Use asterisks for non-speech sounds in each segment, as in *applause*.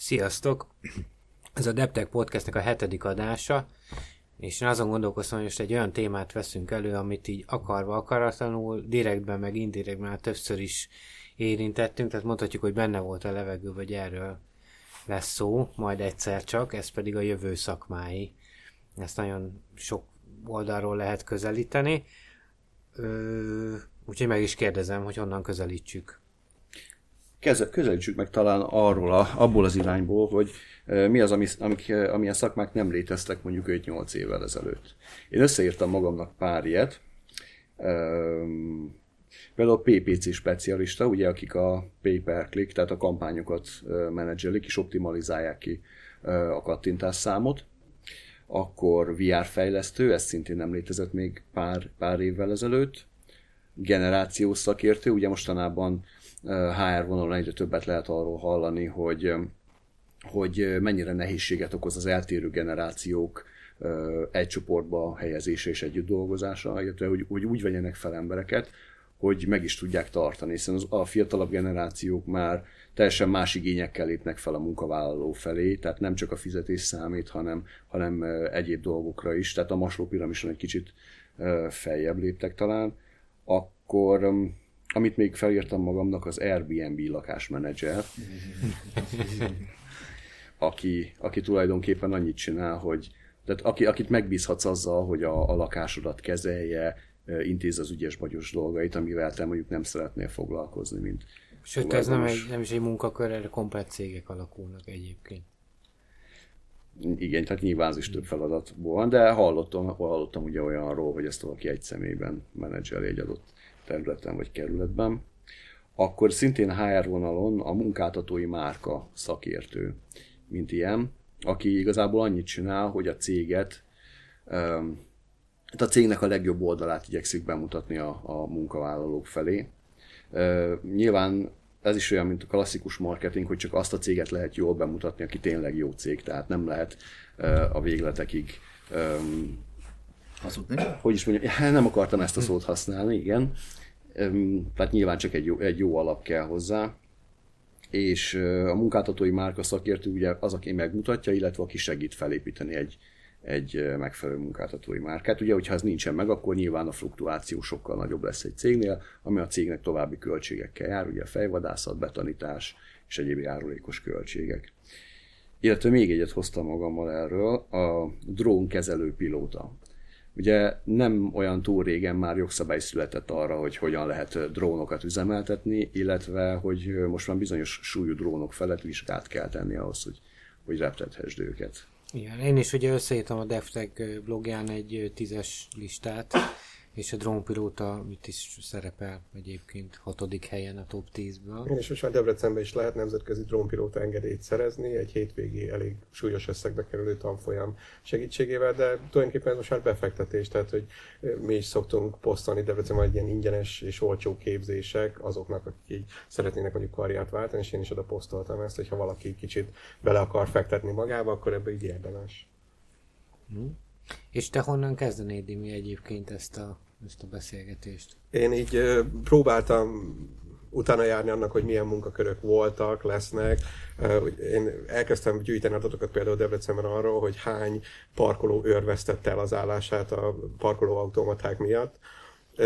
Sziasztok! Ez a Deptech Podcastnek a hetedik adása, és én azon gondolkoztam, hogy most egy olyan témát veszünk elő, amit így akarva, akaratlanul, direktben, meg indirektben már többször is érintettünk, tehát mondhatjuk, hogy benne volt a levegő, vagy erről lesz szó, majd egyszer csak, ez pedig a jövő szakmái. Ezt nagyon sok oldalról lehet közelíteni. Ö, úgyhogy meg is kérdezem, hogy honnan közelítsük közelítsük meg talán arról, a, abból az irányból, hogy mi az, ami, amik, amilyen szakmák nem léteztek mondjuk 5-8 évvel ezelőtt. Én összeírtam magamnak pár ilyet, például a PPC specialista, ugye, akik a pay per click, tehát a kampányokat menedzselik és optimalizálják ki a kattintás számot. Akkor VR fejlesztő, ez szintén nem létezett még pár, pár évvel ezelőtt. Generációs szakértő, ugye mostanában HR vonalon egyre többet lehet arról hallani, hogy, hogy mennyire nehézséget okoz az eltérő generációk egy csoportba helyezése és együtt dolgozása, illetve hogy, hogy úgy vegyenek fel embereket, hogy meg is tudják tartani, hiszen az, a fiatalabb generációk már teljesen más igényekkel lépnek fel a munkavállaló felé, tehát nem csak a fizetés számít, hanem, hanem egyéb dolgokra is, tehát a masló piramison egy kicsit feljebb léptek talán, akkor amit még felírtam magamnak, az Airbnb lakásmenedzser, *laughs* aki, aki tulajdonképpen annyit csinál, hogy tehát aki, akit megbízhatsz azzal, hogy a, a lakásodat kezelje, intéz az ügyes bagyos dolgait, amivel te mondjuk nem szeretnél foglalkozni, mint Sőt, ez nem, egy, nem is egy munkakör, erre komplet cégek alakulnak egyébként. Igen, tehát nyilván az is több feladatból van, de hallottam, hallottam ugye olyanról, hogy ezt valaki egy személyben menedzseli egy adott területen vagy kerületben, akkor szintén HR vonalon a munkáltatói márka szakértő, mint ilyen, aki igazából annyit csinál, hogy a céget, a cégnek a legjobb oldalát igyekszik bemutatni a, a munkavállalók felé. Nyilván ez is olyan, mint a klasszikus marketing, hogy csak azt a céget lehet jól bemutatni, aki tényleg jó cég, tehát nem lehet a végletekig hazudni. Hogy is mondjam, nem akartam ezt a szót használni, igen. Tehát nyilván csak egy jó, egy jó alap kell hozzá. És a munkáltatói márka szakértő ugye az, aki megmutatja, illetve aki segít felépíteni egy, egy megfelelő munkáltatói márkát. Ugye, hogyha ez nincsen meg, akkor nyilván a fluktuáció sokkal nagyobb lesz egy cégnél, ami a cégnek további költségekkel jár, ugye a fejvadászat, betanítás és egyéb járulékos költségek. Illetve még egyet hoztam magammal erről, a drónkezelő pilóta. Ugye nem olyan túl régen már jogszabály született arra, hogy hogyan lehet drónokat üzemeltetni, illetve hogy most már bizonyos súlyú drónok felett vizsgát kell tenni ahhoz, hogy, hogy reptethesd őket. Igen, én is ugye összeírtam a DevTech blogján egy tízes listát, és a drónpilóta itt is szerepel egyébként hatodik helyen a top 10-ből. Én is most már Debrecenben is lehet nemzetközi drónpilóta engedélyt szerezni, egy hétvégi elég súlyos összegbe kerülő tanfolyam segítségével, de tulajdonképpen ez most már befektetés, tehát hogy mi is szoktunk posztolni Debrecenben egy ilyen ingyenes és olcsó képzések azoknak, akik így szeretnének mondjuk karriert váltani, és én is oda posztoltam ezt, hogyha valaki kicsit bele akar fektetni magába, akkor ebbe így érdemes. Hmm. És te honnan kezdenéd, mi egyébként ezt a ezt a beszélgetést? Én így próbáltam utána járni annak, hogy milyen munkakörök voltak, lesznek. Én elkezdtem gyűjteni adatokat például Debrecenben arról, hogy hány parkoló őrvesztette el az állását a parkolóautomaták miatt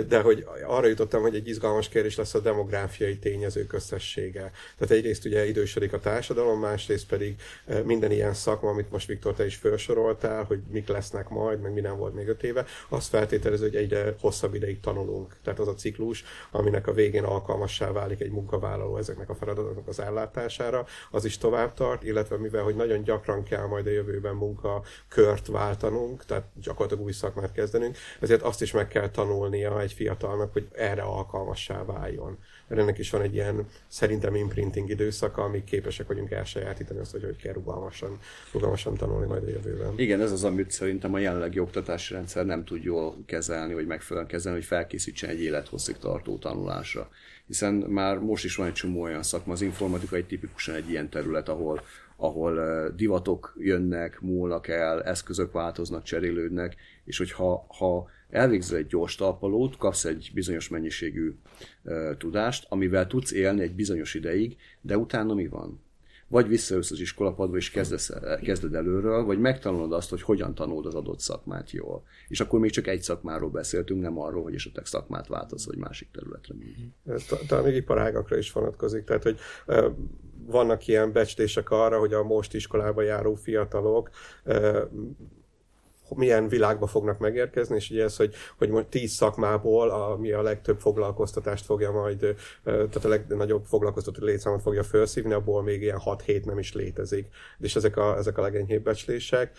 de hogy arra jutottam, hogy egy izgalmas kérdés lesz a demográfiai tényezők összessége. Tehát egyrészt ugye idősödik a társadalom, másrészt pedig eh, minden ilyen szakma, amit most Viktor te is felsoroltál, hogy mik lesznek majd, meg mi nem volt még öt éve, azt feltételező, hogy egyre hosszabb ideig tanulunk. Tehát az a ciklus, aminek a végén alkalmassá válik egy munkavállaló ezeknek a feladatoknak az ellátására, az is tovább tart, illetve mivel, hogy nagyon gyakran kell majd a jövőben munkakört váltanunk, tehát gyakorlatilag új szakmát kezdenünk, ezért azt is meg kell tanulnia egy fiatalnak, hogy erre alkalmassá váljon. Mert ennek is van egy ilyen szerintem imprinting időszaka, amíg képesek vagyunk elsajátítani azt, hogy hogy kell rugalmasan, rugalmasan tanulni majd a jövőben. Igen, ez az, amit szerintem a jelenlegi oktatási rendszer nem tud jól kezelni, vagy megfelelően kezelni, hogy felkészítsen egy élethosszig tartó tanulásra. Hiszen már most is van egy csomó olyan szakma, az informatika egy tipikusan egy ilyen terület, ahol ahol divatok jönnek, múlnak el, eszközök változnak, cserélődnek, és hogyha ha elvégzel egy gyors talpalót, kapsz egy bizonyos mennyiségű uh, tudást, amivel tudsz élni egy bizonyos ideig, de utána mi van? vagy visszajössz az iskolapadba és kezdesz, kezded előről, vagy megtanulod azt, hogy hogyan tanulod az adott szakmát jól. És akkor még csak egy szakmáról beszéltünk, nem arról, hogy esetleg szakmát változ, vagy másik területre. Ez talán még iparágakra is vonatkozik, tehát hogy vannak ilyen becslések arra, hogy a most iskolába járó fiatalok milyen világba fognak megérkezni, és ugye ez, hogy, hogy most tíz szakmából, ami a legtöbb foglalkoztatást fogja majd, tehát a legnagyobb foglalkoztató létszámot fogja felszívni, abból még ilyen 6-7 nem is létezik. És ezek a, ezek a legenyhébb becslések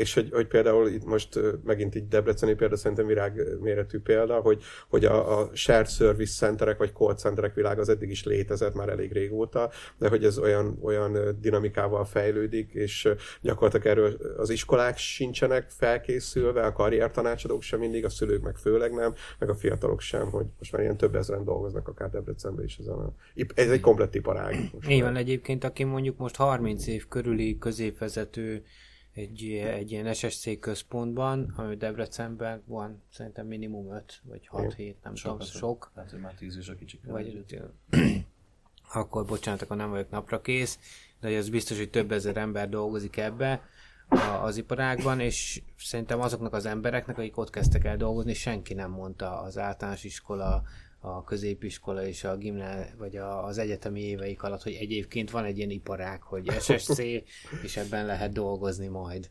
és hogy, hogy például itt most megint így Debreceni példa, szerintem virágméretű példa, hogy, hogy a, a shared service centerek vagy call centerek világ az eddig is létezett már elég régóta, de hogy ez olyan, olyan dinamikával fejlődik, és gyakorlatilag erről az iskolák sincsenek felkészülve, a karriertanácsadók sem mindig, a szülők meg főleg nem, meg a fiatalok sem, hogy most már ilyen több ezeren dolgoznak akár Debrecenben is ezen a... Ez egy komplett iparág. Így van egyébként, aki mondjuk most 30 év körüli középvezető egy, egy ilyen SSC központban, ami Debrecenben van szerintem minimum 5 vagy 6 hét, nem sok, tudom, sok. Hát, hogy már 10 és a kicsik. Vagy, *clears throat* akkor bocsánat, akkor nem vagyok napra kész, de ez biztos, hogy több ezer ember dolgozik ebbe az iparágban, és szerintem azoknak az embereknek, akik ott kezdtek el dolgozni, senki nem mondta az általános iskola a középiskola és a gimná, vagy a, az egyetemi éveik alatt, hogy egyébként van egy ilyen iparág, hogy SSC, és ebben lehet dolgozni majd.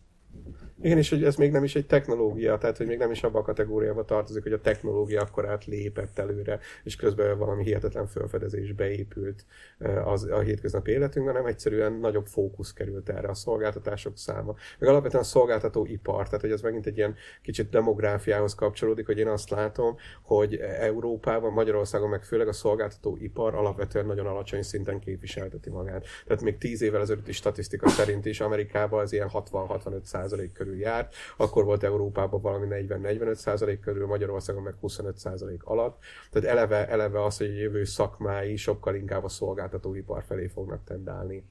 Igen, és hogy ez még nem is egy technológia, tehát hogy még nem is abba a kategóriába tartozik, hogy a technológia akkor át lépett előre, és közben valami hihetetlen felfedezés beépült eh, az, a hétköznapi életünkben, hanem egyszerűen nagyobb fókusz került erre a szolgáltatások száma. Meg alapvetően a szolgáltató ipar, tehát hogy ez megint egy ilyen kicsit demográfiához kapcsolódik, hogy én azt látom, hogy Európában, Magyarországon meg főleg a szolgáltató ipar alapvetően nagyon alacsony szinten képviselteti magát. Tehát még tíz évvel ezelőtti statisztika szerint is Amerikában az ilyen 60-65 százalék körül járt, akkor volt Európában valami 40-45 százalék körül, Magyarországon meg 25 százalék alatt. Tehát eleve, eleve az, hogy a jövő szakmái sokkal inkább a szolgáltatóipar felé fognak tendálni.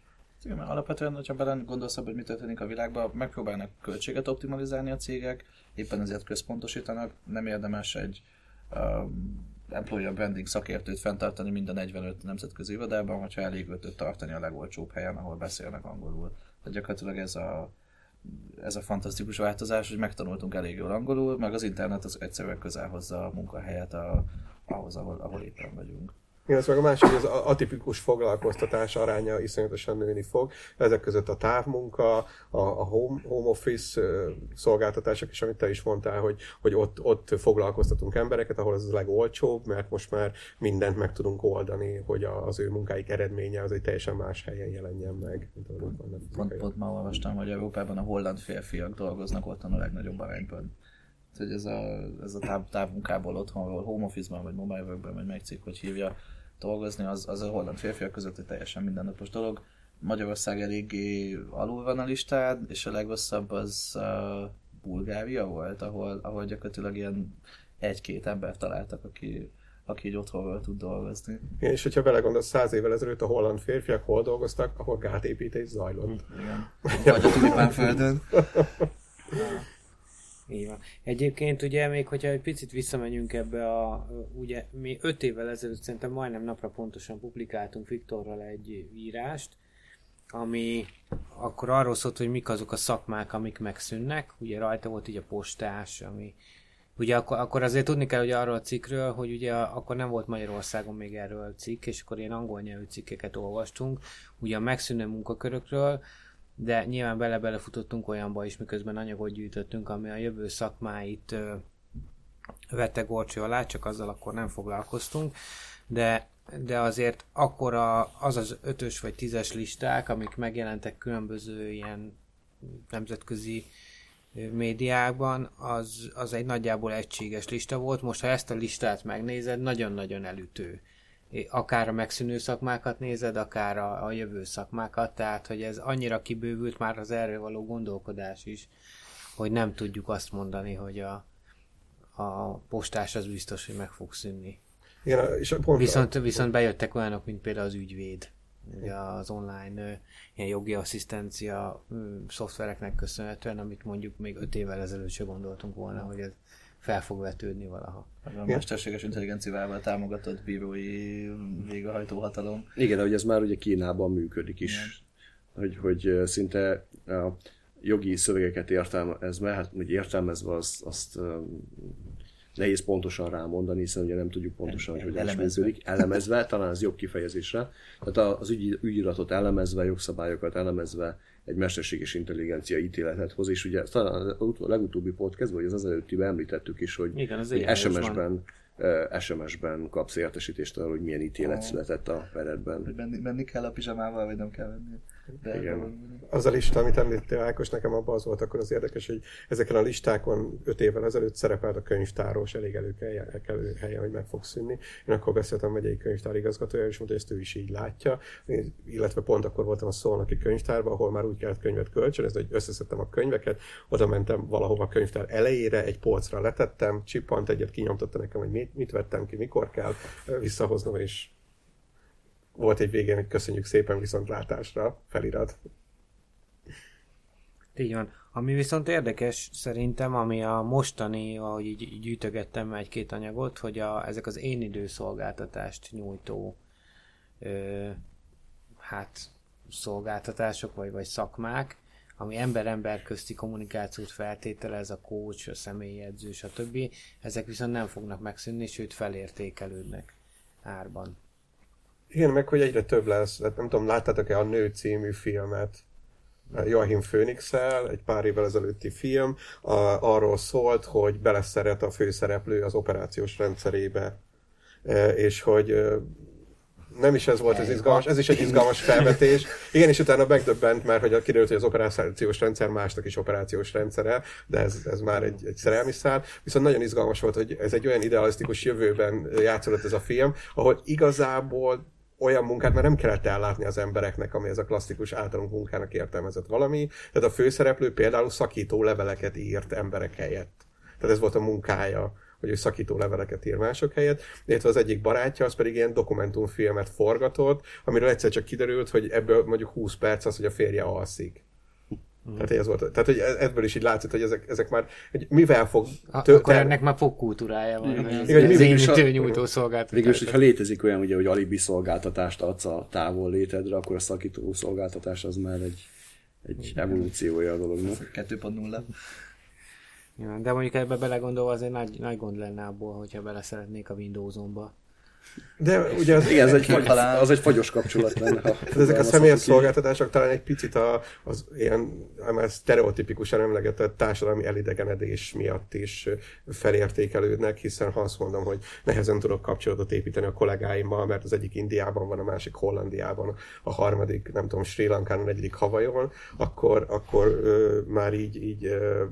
Igen, mert alapvetően, hogyha bele gondolsz hogy mi történik a világban, megpróbálnak költséget optimalizálni a cégek, éppen ezért központosítanak, nem érdemes egy um, employer branding szakértőt fenntartani minden 45 nemzetközi irodában, hogyha elég ötöt tartani a legolcsóbb helyen, ahol beszélnek angolul. Tehát gyakorlatilag ez a ez a fantasztikus változás, hogy megtanultunk elég jól angolul, meg az internet az egyszerűen közel hozza a munkahelyet a, ahhoz, ahol, ahol éppen vagyunk. Igen, ez meg a másik, az atipikus foglalkoztatás aránya iszonyatosan nőni fog. Ezek között a távmunka, a, a home, home office szolgáltatások is, amit te is mondtál, hogy, hogy ott, ott foglalkoztatunk embereket, ahol ez a legolcsóbb, mert most már mindent meg tudunk oldani, hogy az ő munkáik eredménye az egy teljesen más helyen jelenjen meg. Pont, pont ma olvastam, hogy Európában a holland férfiak dolgoznak ott a legnagyobb arányban hogy ez a, ez a táv, távmunkából otthonról, home office-ban, vagy mobile workben, vagy cég, hogy hívja, dolgozni, az, az a holland férfiak között egy teljesen mindennapos dolog. Magyarország eléggé alul van a listán, és a legrosszabb az uh, Bulgária volt, ahol, ahol gyakorlatilag ilyen egy-két ember találtak, aki, aki egy otthonról tud dolgozni. És hogyha belegondolsz, száz évvel ezelőtt a holland férfiak hol dolgoztak, ahol gátépítés zajlott. Igen. Vagy a tulipánföldön. *laughs* Így van. Egyébként ugye még, hogyha egy picit visszamegyünk ebbe a, ugye mi öt évvel ezelőtt szerintem majdnem napra pontosan publikáltunk Viktorral egy írást, ami akkor arról szólt, hogy mik azok a szakmák, amik megszűnnek. Ugye rajta volt így a postás, ami Ugye akkor, akkor azért tudni kell hogy arról a cikkről, hogy ugye akkor nem volt Magyarországon még erről cikk, és akkor ilyen angol nyelvű cikkeket olvastunk, ugye a megszűnő munkakörökről, de nyilván bele-bele futottunk olyanba is, miközben anyagot gyűjtöttünk, ami a jövő szakmáit ö, vette gorcső alá, csak azzal akkor nem foglalkoztunk, de, de azért akkor a, az az ötös vagy tízes listák, amik megjelentek különböző ilyen nemzetközi médiákban, az, az egy nagyjából egységes lista volt. Most, ha ezt a listát megnézed, nagyon-nagyon elütő akár a megszűnő szakmákat nézed, akár a, a jövő szakmákat, tehát hogy ez annyira kibővült már az erről való gondolkodás is, hogy nem tudjuk azt mondani, hogy a, a postás az biztos, hogy meg fog szűnni. Igen, és pont viszont, a... viszont bejöttek olyanok, mint például az ügyvéd, ugye az online ilyen jogi asszisztencia szoftvereknek köszönhetően, amit mondjuk még öt évvel ezelőtt sem gondoltunk volna, hogy ez fel fog vetődni valaha. A mesterséges intelligenciával támogatott bírói végrehajtó hatalom. Igen, hogy ez már ugye Kínában működik is. Igen. hogy, hogy szinte a jogi szövegeket értelmezve, hát hogy értelmezve azt, azt nehéz pontosan rámondani, hiszen ugye nem tudjuk pontosan, hogy hogyan működik. Elemezve, talán az jobb kifejezésre. Tehát az ügy, ügyiratot elemezve, jogszabályokat elemezve egy mesterséges intelligencia ítéletet hoz, és ugye talán a legutóbbi podcast, vagy az azelőtti említettük is, hogy, Igen, az hogy SMS-ben SMS-ben kapsz értesítést arról, hogy milyen ítélet oh. született a peredben. Hogy menni, menni kell a pizsamával, vagy nem kell menni. Igen. Az a lista, amit említettél Ákos, nekem abban az volt akkor az érdekes, hogy ezeken a listákon öt évvel ezelőtt szerepelt a könyvtáros elég előkelő helyen, hogy meg fog szűnni. Én akkor beszéltem megyei könyvtár igazgatója, és mondta, hogy ezt ő is így látja. Én, illetve pont akkor voltam a Szolnoki könyvtárban, ahol már úgy kellett könyvet kölcsönözni, hogy összeszedtem a könyveket, oda mentem valahova a könyvtár elejére, egy polcra letettem, csippant egyet, kinyomtatta nekem, hogy mit, mit vettem ki, mikor kell visszahoznom, és volt egy végén, hogy köszönjük szépen viszontlátásra felirat. Így van. Ami viszont érdekes szerintem, ami a mostani, ahogy így gyűjtögettem egy-két anyagot, hogy a, ezek az én időszolgáltatást nyújtó ö, hát szolgáltatások, vagy, vagy szakmák, ami ember-ember közti kommunikációt feltételez, a coach, a személyi edző, stb. Ezek viszont nem fognak megszűnni, sőt felértékelődnek árban. Igen, meg hogy egyre több lesz. Hát nem tudom, láttátok-e a Nő című filmet? Joachim phoenix egy pár évvel ezelőtti film, a, arról szólt, hogy beleszeret a főszereplő az operációs rendszerébe, e, és hogy e, nem is ez volt az izgalmas, ez is egy izgalmas felvetés. Igen, és utána megdöbbent már, hogy kiderült, hogy az operációs rendszer másnak is operációs rendszere, de ez, ez már egy, egy szerelmi szál. Viszont nagyon izgalmas volt, hogy ez egy olyan idealisztikus jövőben játszódott ez a film, ahol igazából olyan munkát már nem kellett ellátni az embereknek, ami ez a klasszikus általunk munkának értelmezett valami. Tehát a főszereplő például szakító leveleket írt emberek helyett. Tehát ez volt a munkája, hogy ő szakító leveleket ír mások helyett, illetve az egyik barátja, az pedig ilyen dokumentumfilmet forgatott, amiről egyszer csak kiderült, hogy ebből mondjuk 20 perc az, hogy a férje alszik. Mm. Tehát, ez volt, tehát hogy ebből is így látszott, hogy ezek, ezek már, hogy mivel fog... Tő, Akkor ter... ennek már fogkultúrája van. Igen, az én nyújtó szolgáltatás. Végülis, hogyha létezik olyan, ugye, hogy alibi szolgáltatást adsz a távol létedre, akkor a szakító szolgáltatás az már egy, egy evolúciója a dolognak. 2.0. Ja, de mondjuk ebbe belegondolva azért nagy, nagy gond lenne abból, hogyha bele szeretnék a Windows-omba de ugye az, Igen, ez egy fagy, az egy fagyos kapcsolat lenne. Ha ezek a személyes szolgáltatások talán egy picit a, az ilyen már sztereotipikusan emlegetett társadalmi elidegenedés miatt is felértékelődnek, hiszen ha azt mondom, hogy nehezen tudok kapcsolatot építeni a kollégáimmal, mert az egyik Indiában van, a másik Hollandiában, a harmadik, nem tudom, Sri Lankán, a negyedik Havajon, akkor, akkor ö, már így, így ö,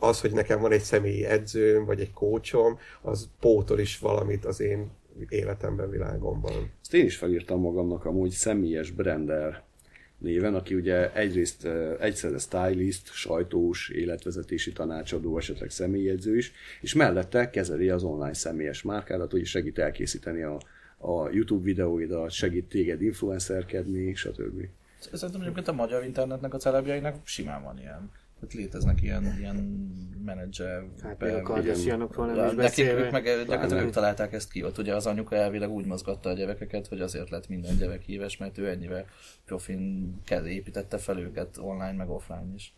az, hogy nekem van egy személyi edzőm, vagy egy kócsom, az pótol is valamit az én életemben, világomban. Ezt én is felírtam magamnak amúgy személyes brender néven, aki ugye egyrészt egyszerre stylist, sajtós, életvezetési tanácsadó, esetleg személyedző is, és mellette kezeli az online személyes márkádat, hogy segít elkészíteni a, a YouTube videóidat, segít téged influencerkedni, stb. Szerintem egyébként a magyar internetnek a celebjeinek simán van ilyen Hát léteznek ilyen, ilyen menedzser. Hát a Kardashianokról nem is beszélve. Nekik meg gyakorlatilag ők találták ezt ki. Ott ugye az anyuka elvileg úgy mozgatta a gyerekeket, hogy azért lett minden gyerek híves, mert ő ennyivel profin építette fel őket online meg offline is.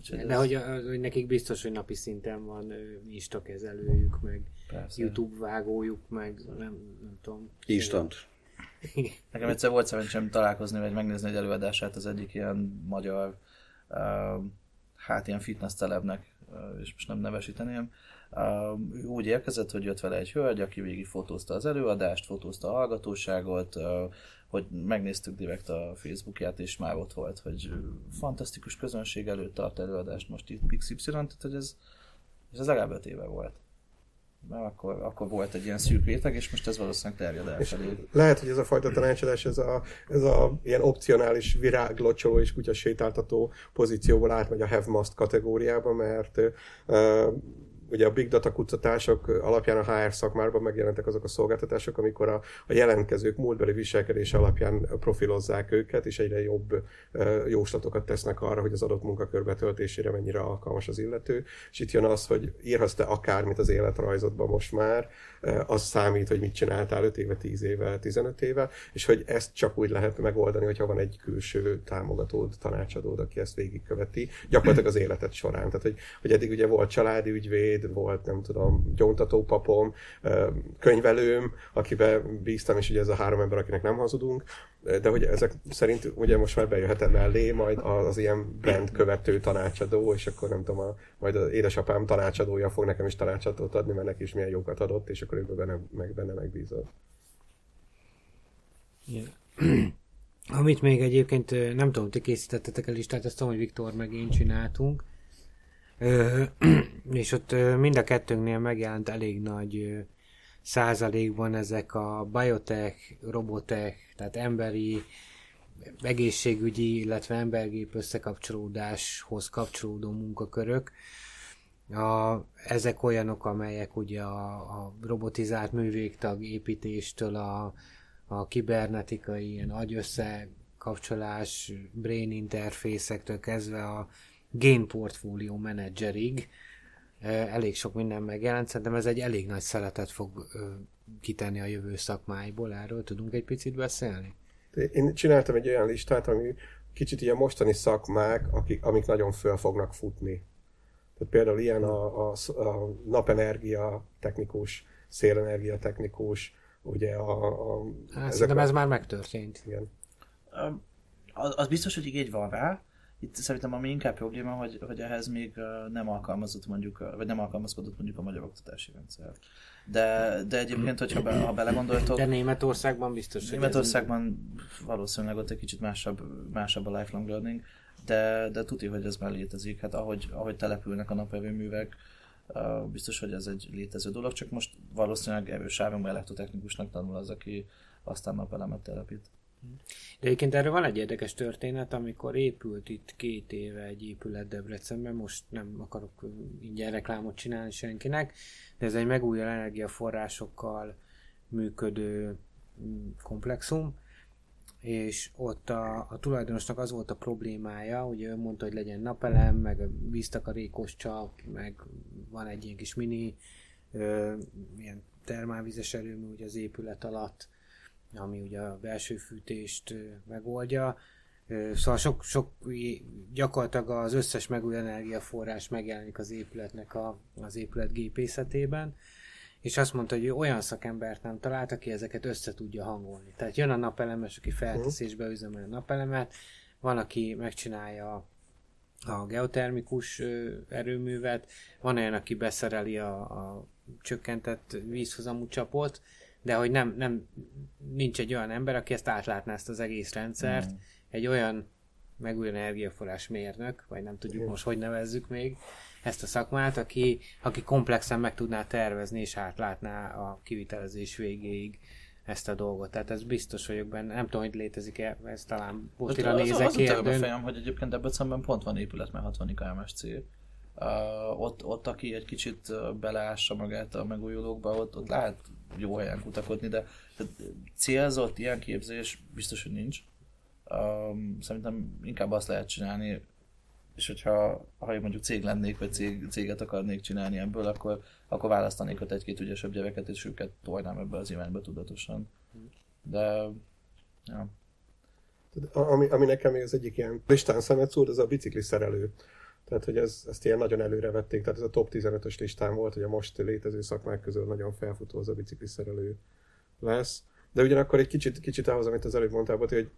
Úgyhogy De ez... hogy, hogy nekik biztos, hogy napi szinten van Insta kezelőjük, meg Persze. YouTube vágójuk, meg nem, nem tudom. Instant. Nekem egyszer volt szerencsém találkozni, vagy megnézni egy előadását az egyik ilyen magyar uh, hát ilyen fitness celebnek, és most nem nevesíteném, úgy érkezett, hogy jött vele egy hölgy, aki végig fotózta az előadást, fotózta a hallgatóságot, hogy megnéztük direkt a Facebookját, és már ott volt, hogy fantasztikus közönség előtt tart előadást most itt XY, tehát hogy ez, ez legalább öt éve volt mert akkor, akkor volt egy ilyen szűk réteg, és most ez valószínűleg terjed elfelé. Lehet, hogy ez a fajta tanácsadás, ez a, ez a ilyen opcionális viráglocsoló és kutyasétáltató pozícióból átmegy a have must kategóriába, mert uh, ugye a big data kutatások alapján a HR szakmárban megjelentek azok a szolgáltatások, amikor a, a jelentkezők múltbeli viselkedése alapján profilozzák őket, és egyre jobb jóslatokat tesznek arra, hogy az adott munkakör betöltésére mennyire alkalmas az illető. És itt jön az, hogy írhatsz te akármit az életrajzodban most már, az számít, hogy mit csináltál 5 éve, 10 éve, 15 éve, és hogy ezt csak úgy lehet megoldani, hogyha van egy külső támogatód, tanácsadód, aki ezt végigköveti, gyakorlatilag az életed során. Tehát, hogy, hogy eddig ugye volt családi ügyvéd, volt, nem tudom, gyóntató papom, könyvelőm, akiben bíztam, és ugye ez a három ember, akinek nem hazudunk, de hogy ezek szerint ugye most már bejöhet mellé majd az, ilyen brand követő tanácsadó, és akkor nem tudom, a, majd az édesapám tanácsadója fog nekem is tanácsadót adni, mert neki is milyen jókat adott, és akkor ő benne, meg, benne megbízol. Yeah. *clears throat* Amit még egyébként, nem tudom, ti készítettetek el listát, azt tudom, hogy Viktor meg én csináltunk, *clears throat* és ott mind a kettőnknél megjelent elég nagy százalékban ezek a biotech, robotech, tehát emberi, egészségügyi, illetve embergép összekapcsolódáshoz kapcsolódó munkakörök. A, ezek olyanok, amelyek ugye a, a robotizált művégtag építéstől a, a kibernetikai ilyen agyösszekapcsolás, brain interfészektől kezdve a game portfolio managerig elég sok minden megjelent, szerintem ez egy elég nagy szeletet fog kitenni a jövő szakmáiból, erről tudunk egy picit beszélni? Én csináltam egy olyan listát, ami kicsit ilyen mostani szakmák, akik, amik nagyon föl fognak futni. Tehát például ilyen a, a, a napenergia technikus, szélenergia technikus, ugye a... a hát, szerintem a... ez már megtörtént. Igen. Az, az biztos, hogy igény van rá, itt szerintem ami inkább probléma, hogy, hogy ehhez még nem alkalmazott mondjuk, vagy nem alkalmazkodott mondjuk a magyar oktatási rendszer. De, de egyébként, hogyha be, ha belegondoltok... De Németországban biztos, hogy Németországban ez... valószínűleg ott egy kicsit másabb, másabb a lifelong learning, de, de tuti, hogy ez már létezik. Hát ahogy, ahogy települnek a naperőművek, biztos, hogy ez egy létező dolog, csak most valószínűleg erős áramú elektrotechnikusnak tanul az, aki aztán napelemet telepít. De egyébként erről van egy érdekes történet, amikor épült itt két éve egy épület Debrecenben, most nem akarok ingyen reklámot csinálni senkinek, de ez egy megújuló energiaforrásokkal működő mm, komplexum, és ott a, a tulajdonosnak az volt a problémája, ugye ő mondta, hogy legyen napelem, meg víztakarékos csap, meg van egy ilyen kis mini ö, ilyen termálvizes erőmű ugye az épület alatt, ami ugye a belső fűtést megoldja. Szóval sok, sok gyakorlatilag az összes megújuló energiaforrás megjelenik az épületnek a, az épület gépészetében, és azt mondta, hogy olyan szakembert nem talált, aki ezeket össze tudja hangolni. Tehát jön a napelemes, aki feltesz és beüzemel a napelemet, van, aki megcsinálja a geotermikus erőművet, van olyan, aki beszereli a, a csökkentett vízhozamú csapot, de hogy nem, nem, nincs egy olyan ember, aki ezt átlátná ezt az egész rendszert, mm. egy olyan megújuló energiaforrás mérnök, vagy nem tudjuk most, hogy nevezzük még, ezt a szakmát, aki, aki komplexen meg tudná tervezni és átlátná a kivitelezés végéig ezt a dolgot. Tehát ez biztos vagyok benne. Nem tudom, hogy létezik-e, ez talán Botira nézek az, az, az a fejem, hogy egyébként Debrecenben pont van épület, mert 60 KMSC. Uh, ott, ott, aki egy kicsit beleássa magát a megújulókba, ott, ott lehet jó helyen kutakodni, de, de célzott ilyen képzés biztos, hogy nincs. Um, szerintem inkább azt lehet csinálni, és hogyha ha én mondjuk cég lennék, vagy cég, céget akarnék csinálni ebből, akkor, akkor választanék ott egy-két ügyesebb gyereket, és őket tolnám ebbe az irányba tudatosan. De, ja. Ami, ami nekem az egyik ilyen listán szemet szúrt, az a bicikli szerelő. Tehát, hogy ez, ezt ilyen nagyon előre vették, tehát ez a top 15-ös listán volt, hogy a most létező szakmák közül nagyon felfutó az a bicikliszerelő lesz. De ugyanakkor egy kicsit, kicsit ahhoz, amit az előbb mondtál, hogy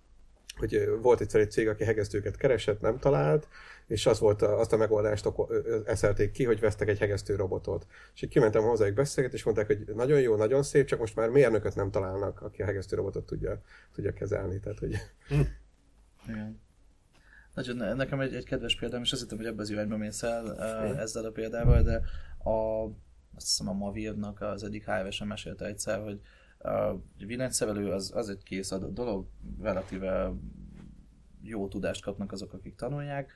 hogy volt egyszer egy cég, aki hegesztőket keresett, nem talált, és az volt a, azt a megoldást eszelték ki, hogy vesztek egy hegesztő robotot. És így kimentem hozzájuk beszélget, és mondták, hogy nagyon jó, nagyon szép, csak most már mérnököt nem találnak, aki a hegesztő robotot tudja, tudja kezelni. Tehát, hogy... *laughs* Igen. Nagyon, nekem egy, egy kedves példám, és azt hittem, hogy ebbe az irányba mész el ezzel a példával, de a, azt hiszem a Mavirnak az egyik HVS-en mesélte egyszer, hogy a villanyszerelő az, az egy kész adott dolog, relatíve jó tudást kapnak azok, akik tanulják,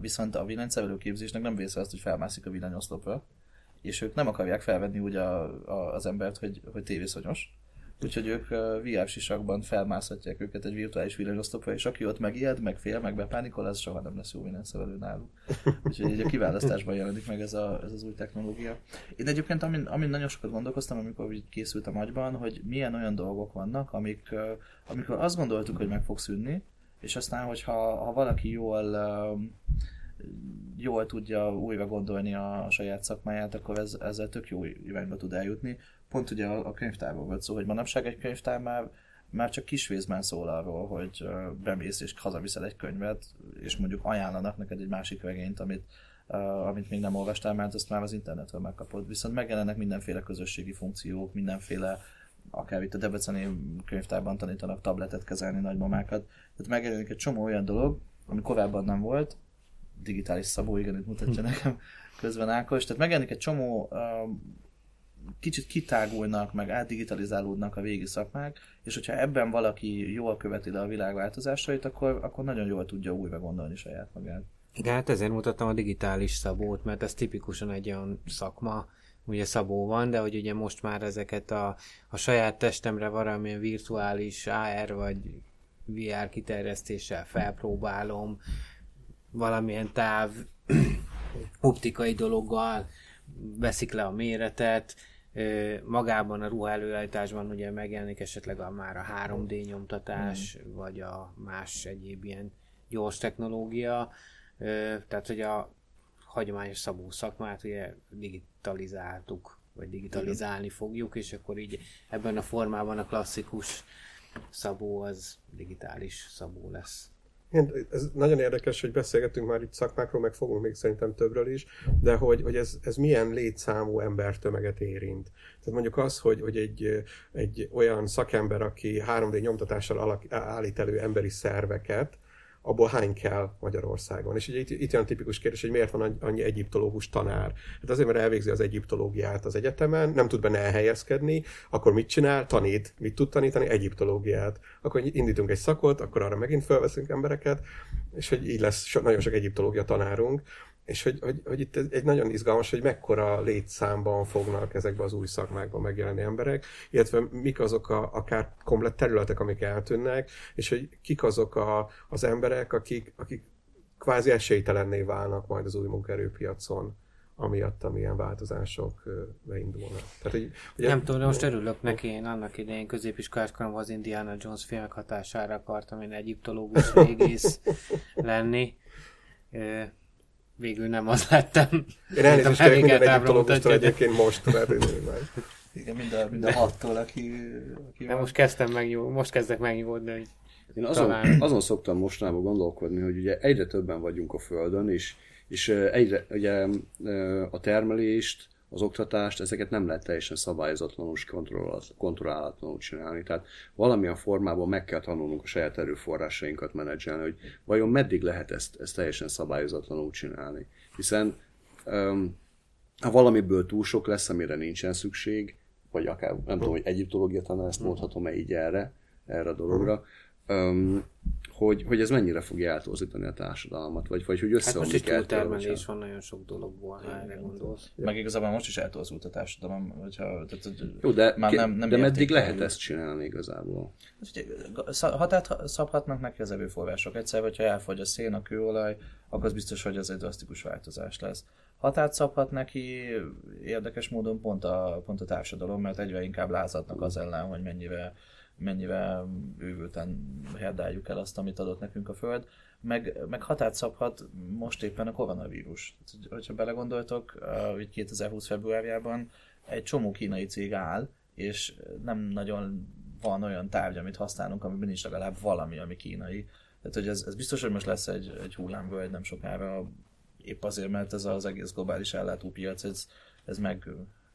viszont a villanyszerelő képzésnek nem vész azt, hogy felmászik a villanyoszlopra, és ők nem akarják felvenni úgy a, a, az embert, hogy, hogy tévészonyos, Úgyhogy ők VR sisakban felmászhatják őket egy virtuális villanyosztopra, és aki ott megijed, meg fél, meg bepánikol, az soha nem lesz jó mindenszerelő náluk. *laughs* Úgyhogy így a kiválasztásban jelenik meg ez, a, ez az új technológia. Én egyébként amin, amin nagyon sokat gondolkoztam, amikor így készültem agyban, hogy milyen olyan dolgok vannak, amik, amikor azt gondoltuk, hogy meg fog szűnni, és aztán, hogyha ha valaki jól jól tudja újra gondolni a, a saját szakmáját, akkor ez, ezzel tök jó irányba tud eljutni pont ugye a, a könyvtárból volt szó, hogy manapság egy könyvtár már, már csak kisvészben szól arról, hogy bemész és hazaviszel egy könyvet, és mondjuk ajánlanak neked egy másik regényt, amit, uh, amit még nem olvastál, mert azt már az internetről megkapod. Viszont megjelennek mindenféle közösségi funkciók, mindenféle akár itt a Debreceni könyvtárban tanítanak tabletet kezelni nagymamákat. Tehát megjelenik egy csomó olyan dolog, ami korábban nem volt, digitális szabó, igen, itt mutatja nekem közben Ákos. Tehát megjelenik egy csomó uh, kicsit kitágulnak, meg átdigitalizálódnak a végi szakmák, és hogyha ebben valaki jól követi le a világ változásait, akkor, akkor nagyon jól tudja újra gondolni saját magát. Igen, hát ezért mutattam a digitális szabót, mert ez tipikusan egy olyan szakma, ugye szabó van, de hogy ugye most már ezeket a, a saját testemre valamilyen virtuális AR vagy VR kiterjesztéssel felpróbálom, valamilyen táv *clears throat* optikai dologgal veszik le a méretet, magában a ruha előállításban ugye megjelenik esetleg a, már a 3D nyomtatás, mm. vagy a más egyéb ilyen gyors technológia, tehát hogy a hagyományos szabó szakmát ugye digitalizáltuk, vagy digitalizálni fogjuk, és akkor így ebben a formában a klasszikus szabó az digitális szabó lesz. Igen, ez nagyon érdekes, hogy beszélgetünk már itt szakmákról, meg fogunk még szerintem többről is, de hogy, hogy ez, ez milyen létszámú embertömeget érint. Tehát mondjuk az, hogy, hogy egy, egy olyan szakember, aki 3D nyomtatással alak, állít elő emberi szerveket, abból hány kell Magyarországon? És ugye itt, itt olyan tipikus kérdés, hogy miért van annyi egyiptológus tanár? Hát azért, mert elvégzi az egyiptológiát az egyetemen, nem tud benne elhelyezkedni, akkor mit csinál? Tanít. Mit tud tanítani? Egyiptológiát. Akkor indítunk egy szakot, akkor arra megint felveszünk embereket, és hogy így lesz so, nagyon sok egyiptológia tanárunk, és hogy, hogy, hogy itt egy nagyon izgalmas, hogy mekkora létszámban fognak ezekbe az új szakmákban megjelenni emberek, illetve mik azok a, akár komplet területek, amik eltűnnek, és hogy kik azok a, az emberek, akik, akik kvázi esélytelenné válnak majd az új munkaerőpiacon amiatt, amilyen változások beindulnak. Tehát, hogy, ugye, nem tudom, most örülök neki, én annak idején középiskolás koromban az Indiana Jones filmek hatására akartam én egyiptológus *laughs* régész lenni végül nem az lettem. Én elnézést kérek minden egyiptológustól egyébként most, mert Igen, mind a, mind a hattól, aki, aki van. most kezdtem megnyugodni, most kezdek megnyugodni, hogy én azon, talán... azon szoktam mostanában gondolkodni, hogy ugye egyre többen vagyunk a Földön, és, és egyre ugye a termelést, az oktatást, ezeket nem lehet teljesen szabályozatlanul és kontrollálatlanul csinálni. Tehát valamilyen formában meg kell tanulnunk a saját erőforrásainkat menedzselni, hogy vajon meddig lehet ezt, ezt teljesen szabályozatlanul csinálni. Hiszen um, ha valamiből túl sok lesz, amire nincsen szükség, vagy akár nem tudom, hogy egyiptológia tanár, ezt mondhatom-e így erre, erre a dologra, um, hogy, hogy ez mennyire fogja eltorzítani a társadalmat, vagy, vagy hogy összeomlik hát most egy túltermelés van nagyon sok dologból, ha erre gondolsz. Meg igazából most is eltorzult a társadalom, hogyha... Tehát, Jó, de, már nem, nem de meddig lehet ezt csinálni igazából? Hát, hatát szabhatnak neki az erőforrások. Egyszer, hogyha elfogy a szén, a kőolaj, akkor az biztos, hogy ez egy drasztikus változás lesz. Hatát szabhat neki érdekes módon pont a, pont a társadalom, mert egyre inkább lázadnak az ellen, hogy mennyire mennyivel ővülten herdáljuk el azt, amit adott nekünk a Föld, meg, meg határt szabhat most éppen a koronavírus. Hogyha belegondoltok, hogy 2020 februárjában egy csomó kínai cég áll, és nem nagyon van olyan tárgy, amit használunk, amiben nincs legalább valami, ami kínai. Tehát, hogy ez, ez biztos, hogy most lesz egy, egy hullámvölgy nem sokára, épp azért, mert ez az egész globális ellátópiac, ez, ez meg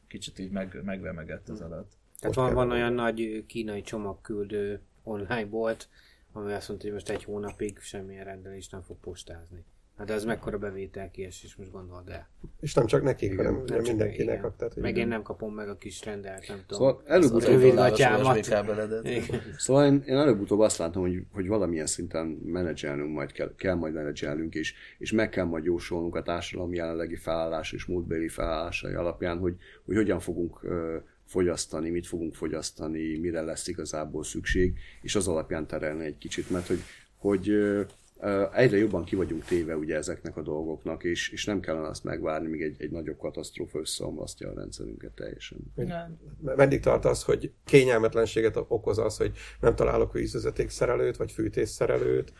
kicsit így meg, megvemegett ez alatt. Tehát van, van olyan nagy kínai csomagküldő online bolt, ami azt mondta, hogy most egy hónapig semmilyen rendelést nem fog postázni. Hát de az mekkora bevétel kiesés, most gondold el. És nem csak nekik, Igen, hanem Nem csak mindenkinek. igen. Tehát, Meg én nem kapom meg a kis rendelt, nem tudom. Szóval előbb-utóbb rövid gatyámat. Szóval én, én előbb-utóbb azt látom, hogy, hogy valamilyen szinten menedzselnünk majd kell, kell majd menedzselnünk, és, és meg kell majd jósolnunk a társadalom jelenlegi felállás és múltbeli felállásai alapján, hogy, hogy hogyan fogunk ö, fogyasztani, mit fogunk fogyasztani, mire lesz igazából szükség, és az alapján terelni egy kicsit, mert hogy, hogy egyre jobban ki vagyunk téve ugye ezeknek a dolgoknak, és, és nem kellene azt megvárni, míg egy, egy nagyobb katasztrófa összeomlasztja a rendszerünket teljesen. Meddig tart az, hogy kényelmetlenséget okoz az, hogy nem találok vízvezetékszerelőt, vagy fűtésszerelőt,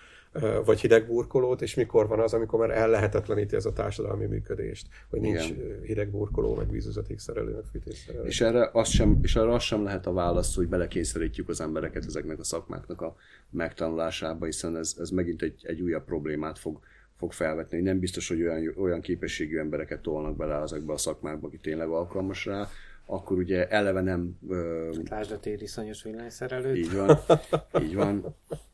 vagy hidegburkolót, és mikor van az, amikor már ellehetetleníti ez a társadalmi működést, hogy nincs Igen. hidegburkoló, meg vízvezetékszerelő, meg fűtésszerelő. És erre, az sem, és erre az sem lehet a válasz, hogy belekényszerítjük az embereket ezeknek a szakmáknak a megtanulásába, hiszen ez, ez megint egy, egy újabb problémát fog, fog felvetni. Nem biztos, hogy olyan, olyan képességű embereket tolnak bele ezekbe a szakmákba, aki tényleg alkalmas rá, akkor ugye eleve nem... Ö, Lásd a tériszonyos villanyszerelőt. így van, így van. *laughs*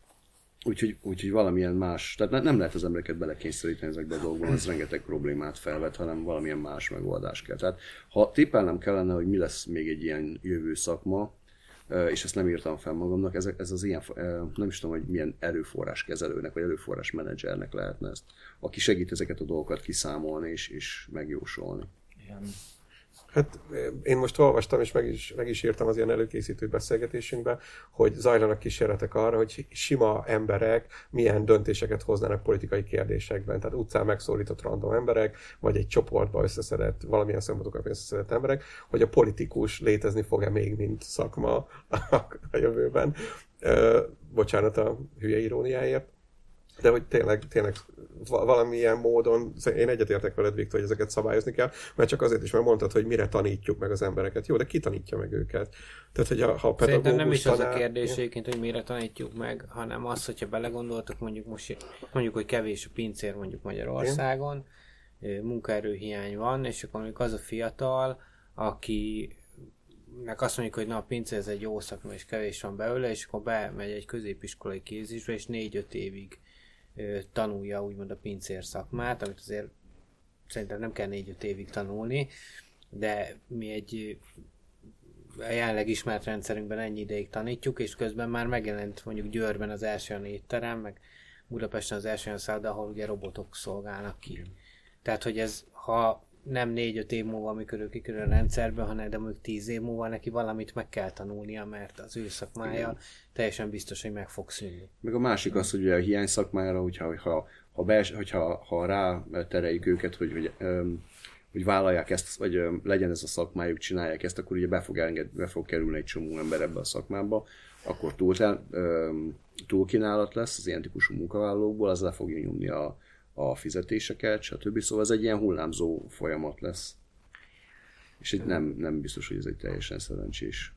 Úgyhogy, úgyhogy valamilyen más, tehát ne- nem lehet az embereket belekényszeríteni ezekbe a dolgokba, ez rengeteg problémát felvet, hanem valamilyen más megoldás kell. Tehát ha tippelnem kellene, hogy mi lesz még egy ilyen jövő szakma, és ezt nem írtam fel magamnak, ez, ez az ilyen, nem is tudom, hogy milyen erőforrás kezelőnek, vagy erőforrás menedzsernek lehetne ezt, aki segít ezeket a dolgokat kiszámolni és, és megjósolni. Ilyen Hát én most olvastam, és meg is, meg is írtam az ilyen előkészítő beszélgetésünkbe, hogy zajlanak kísérletek arra, hogy sima emberek milyen döntéseket hoznának politikai kérdésekben. Tehát utcán megszólított random emberek, vagy egy csoportba összeszedett, valamilyen szempontokat összeszedett emberek, hogy a politikus létezni fog-e még, mint szakma a jövőben. Ö, bocsánat a hülye iróniáért. De hogy tényleg, tényleg va- valamilyen módon, én egyetértek veled, Viktor, hogy ezeket szabályozni kell, mert csak azért is, mert mondtad, hogy mire tanítjuk meg az embereket. Jó, de ki tanítja meg őket? Tehát, hogy a, ha a Szerintem nem is az a kérdés egyébként, hogy mire tanítjuk meg, hanem az, hogyha belegondoltok, mondjuk most mondjuk, hogy kevés a pincér mondjuk Magyarországon, ö, munkaerőhiány van, és akkor mondjuk az a fiatal, aki nek azt mondjuk, hogy na a pincér ez egy jó szakma, és kevés van belőle, és akkor bemegy egy középiskolai képzésbe, és négy-öt évig ö, tanulja úgymond a pincér szakmát, amit azért szerintem nem kell négy-öt évig tanulni, de mi egy a jelenleg ismert rendszerünkben ennyi ideig tanítjuk, és közben már megjelent mondjuk Győrben az első olyan étterem, meg Budapesten az első olyan szálloda, ahol ugye robotok szolgálnak ki. Tehát, hogy ez, ha nem négy-öt év múlva, amikor ő kikerül a rendszerbe, hanem de mondjuk tíz év múlva neki valamit meg kell tanulnia, mert az ő szakmája Igen. teljesen biztos, hogy meg fog szűnni. Meg a másik az, hogy ugye a hiány szakmára, hogyha, ha, ha, bels, hogyha ha rá tereljük őket, hogy, hogy, öm, hogy vállalják ezt, vagy öm, legyen ez a szakmájuk, csinálják ezt, akkor ugye be fog, elenged, be fog kerülni egy csomó ember ebbe a szakmába, akkor túl, túlkínálat lesz az ilyen típusú munkavállalókból, az le fogja nyomni a, a fizetéseket, stb. Szóval ez egy ilyen hullámzó folyamat lesz. És egy nem, nem biztos, hogy ez egy teljesen szerencsés.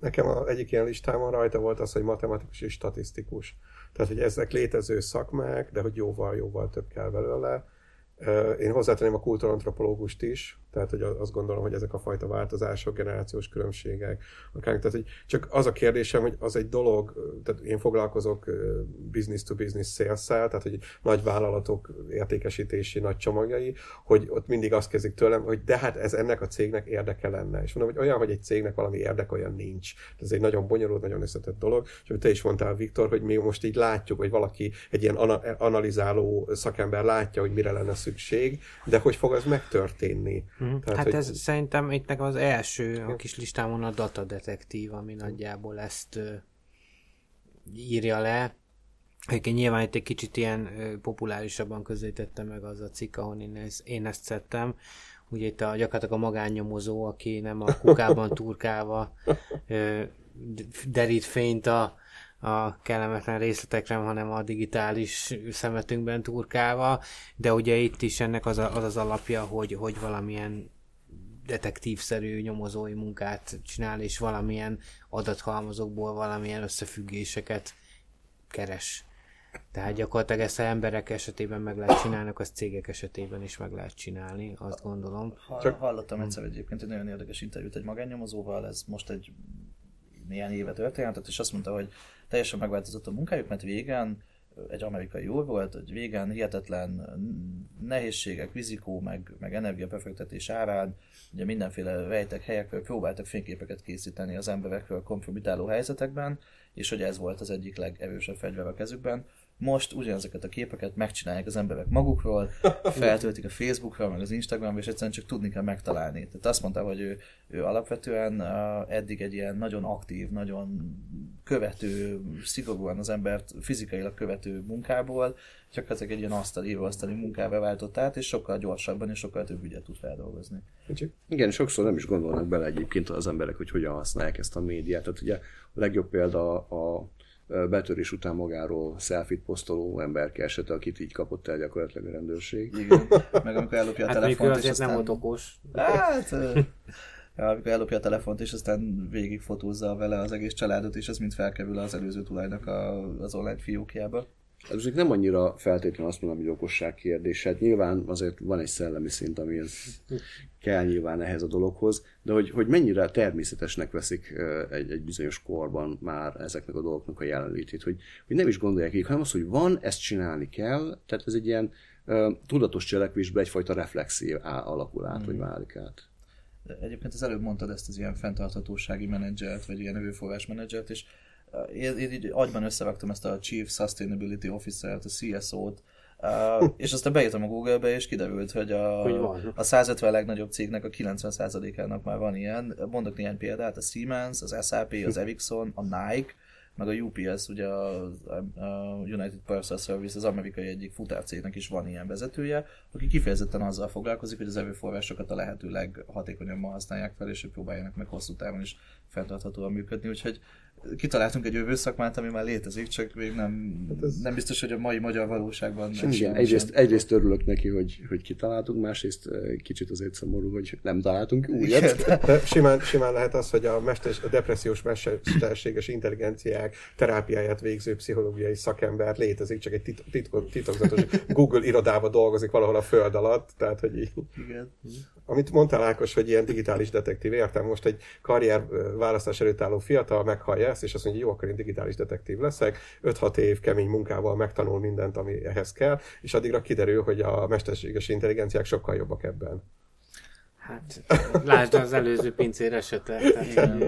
Nekem a egyik ilyen listámon rajta volt az, hogy matematikus és statisztikus. Tehát, hogy ezek létező szakmák, de hogy jóval-jóval több kell belőle. Én hozzátenném a kultúrantropológust is, tehát hogy azt gondolom, hogy ezek a fajta változások, generációs különbségek, akár, tehát hogy csak az a kérdésem, hogy az egy dolog, tehát én foglalkozok business to business sales tehát hogy nagy vállalatok értékesítési nagy csomagjai, hogy ott mindig azt kezdik tőlem, hogy de hát ez ennek a cégnek érdeke lenne. És mondom, hogy olyan, hogy egy cégnek valami érdeke, olyan nincs. Ez egy nagyon bonyolult, nagyon összetett dolog. És te is mondtál, Viktor, hogy mi most így látjuk, hogy valaki, egy ilyen ana- analizáló szakember látja, hogy mire lenne szükség, de hogy fog ez megtörténni? Tehát, hát hogy- ez szerintem itt nekem az első a kis listámon a datadetektív, ami nagyjából ezt ö, írja le. Egyébként nyilván itt egy kicsit ilyen ö, populárisabban közelítettem meg az a cikk, ahol én ezt, én ezt szedtem. Ugye itt a, gyakorlatilag a magánnyomozó, aki nem a kukában turkálva ö, derít fényt a, a kellemetlen részletekre, hanem a digitális szemetünkben turkálva, de ugye itt is ennek az a, az, az alapja, hogy, hogy valamilyen detektívszerű nyomozói munkát csinál, és valamilyen adathalmazokból valamilyen összefüggéseket keres. Tehát gyakorlatilag ezt ha emberek esetében meg lehet csinálni, azt cégek esetében is meg lehet csinálni, azt gondolom. Ha, Csak- Hallottam egyszer egyébként egy nagyon érdekes interjút egy magánnyomozóval, ez most egy néhány éve történt, és azt mondta, hogy teljesen megváltozott a munkájuk, mert végen egy amerikai úr volt, hogy végén hihetetlen nehézségek, vizikó, meg, meg energiabefektetés árán, ugye mindenféle rejtek helyekről próbáltak fényképeket készíteni az emberekről kompromitáló helyzetekben, és hogy ez volt az egyik legerősebb fegyver a kezükben. Most ugyanezeket a képeket megcsinálják az emberek magukról, *laughs* feltöltik a Facebookra, meg az Instagramra, és egyszerűen csak tudni kell megtalálni. Tehát azt mondta, hogy ő, ő alapvetően eddig egy ilyen nagyon aktív, nagyon követő, szigorúan az embert fizikailag követő munkából, csak ezek egy ilyen asztali, asztali munkába váltott át, és sokkal gyorsabban és sokkal több ügyet tud feldolgozni. Igen, sokszor nem is gondolnak bele egyébként az emberek, hogy hogyan használják ezt a médiát. Tehát ugye a legjobb példa a betörés után magáról selfit posztoló emberke esete, akit így kapott el gyakorlatilag a rendőrség. Igen, meg amikor *laughs* ellopja a Hát telefont, és aztán... nem volt okos. Hát, ja, amikor ellopja a telefont, és aztán végig fotózza vele az egész családot, és ez mind felkerül az előző tulajnak a, az online fiókjába. Ez most nem annyira feltétlenül azt mondom, hogy okosság kérdés. Hát nyilván azért van egy szellemi szint, ami ez kell nyilván ehhez a dologhoz, de hogy, hogy mennyire természetesnek veszik egy, egy bizonyos korban már ezeknek a dolgoknak a jelenlétét, hogy, hogy nem is gondolják így, hanem az, hogy van, ezt csinálni kell, tehát ez egy ilyen tudatos cselekvésbe egyfajta reflexív á, alakul át, vagy válik át. De Egyébként az előbb mondtad ezt az ilyen fenntarthatósági menedzsert, vagy ilyen erőforrás menedzsert, és én, én így agyban összeraktam ezt a Chief Sustainability Officer-t, a CSO-t, Uh, és aztán beírtam a Google-be, és kiderült, hogy a, Hogy a 150 legnagyobb cégnek a 90%-ának már van ilyen. Mondok néhány példát, a Siemens, az SAP, az Ericsson, a Nike, meg a UPS, ugye a, a United Parcel Service, az amerikai egyik futárcégnek is van ilyen vezetője, aki kifejezetten azzal foglalkozik, hogy az erőforrásokat a lehető leghatékonyabban használják fel, és hogy próbáljanak meg hosszú távon is fenntarthatóan működni, úgyhogy kitaláltunk egy jövő szakmát, ami már létezik, csak még nem, nem biztos, hogy a mai magyar valóságban Igen, sem- egyrészt, sem. egyrészt örülök neki, hogy, hogy kitaláltunk, másrészt kicsit azért szomorú, hogy nem találtunk újat. De *laughs* simán, simán lehet az, hogy a, mesters, a depressziós mesterséges intelligenciák terápiáját végző pszichológiai szakember létezik, csak egy tit, titokzatos Google irodába dolgozik valahol a föld alatt, tehát hogy így. Igen. Amit mondtál Ákos, hogy ilyen digitális detektív, értem, most egy karrier választás előtt álló fiatal meghallja ezt, és azt mondja, jó, akkor én digitális detektív leszek, 5-6 év kemény munkával megtanul mindent, ami ehhez kell, és addigra kiderül, hogy a mesterséges intelligenciák sokkal jobbak ebben. Hát, lásd az előző pincér esete. Tehát,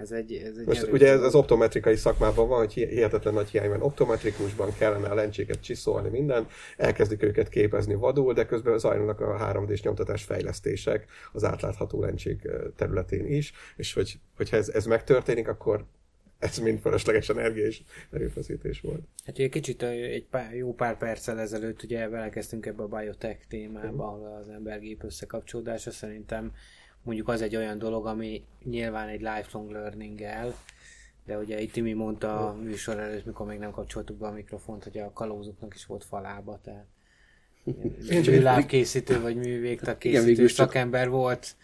ez egy, ez egy Most erős ugye ez az optometrikai szakmában van, hogy hi- hihetetlen nagy hiány van. Optometrikusban kellene a lencséket csiszolni, minden, elkezdik őket képezni vadul, de közben zajlanak a 3D-s nyomtatás fejlesztések az átlátható lencsék területén is, és hogy, hogyha ez, ez megtörténik, akkor ez mind fölösleges energia és erőfeszítés volt. Hát ugye kicsit egy pár, jó pár perccel ezelőtt ugye belekezdtünk ebbe a biotech témába, ahol az ember-gép összekapcsolódása szerintem mondjuk az egy olyan dolog, ami nyilván egy lifelong learning el, de ugye itt Timi mondta a műsor előtt, mikor még nem kapcsoltuk be a mikrofont, hogy a kalózoknak is volt falába, tehát műlávkészítő vagy művégtag készítő végül csak- szakember volt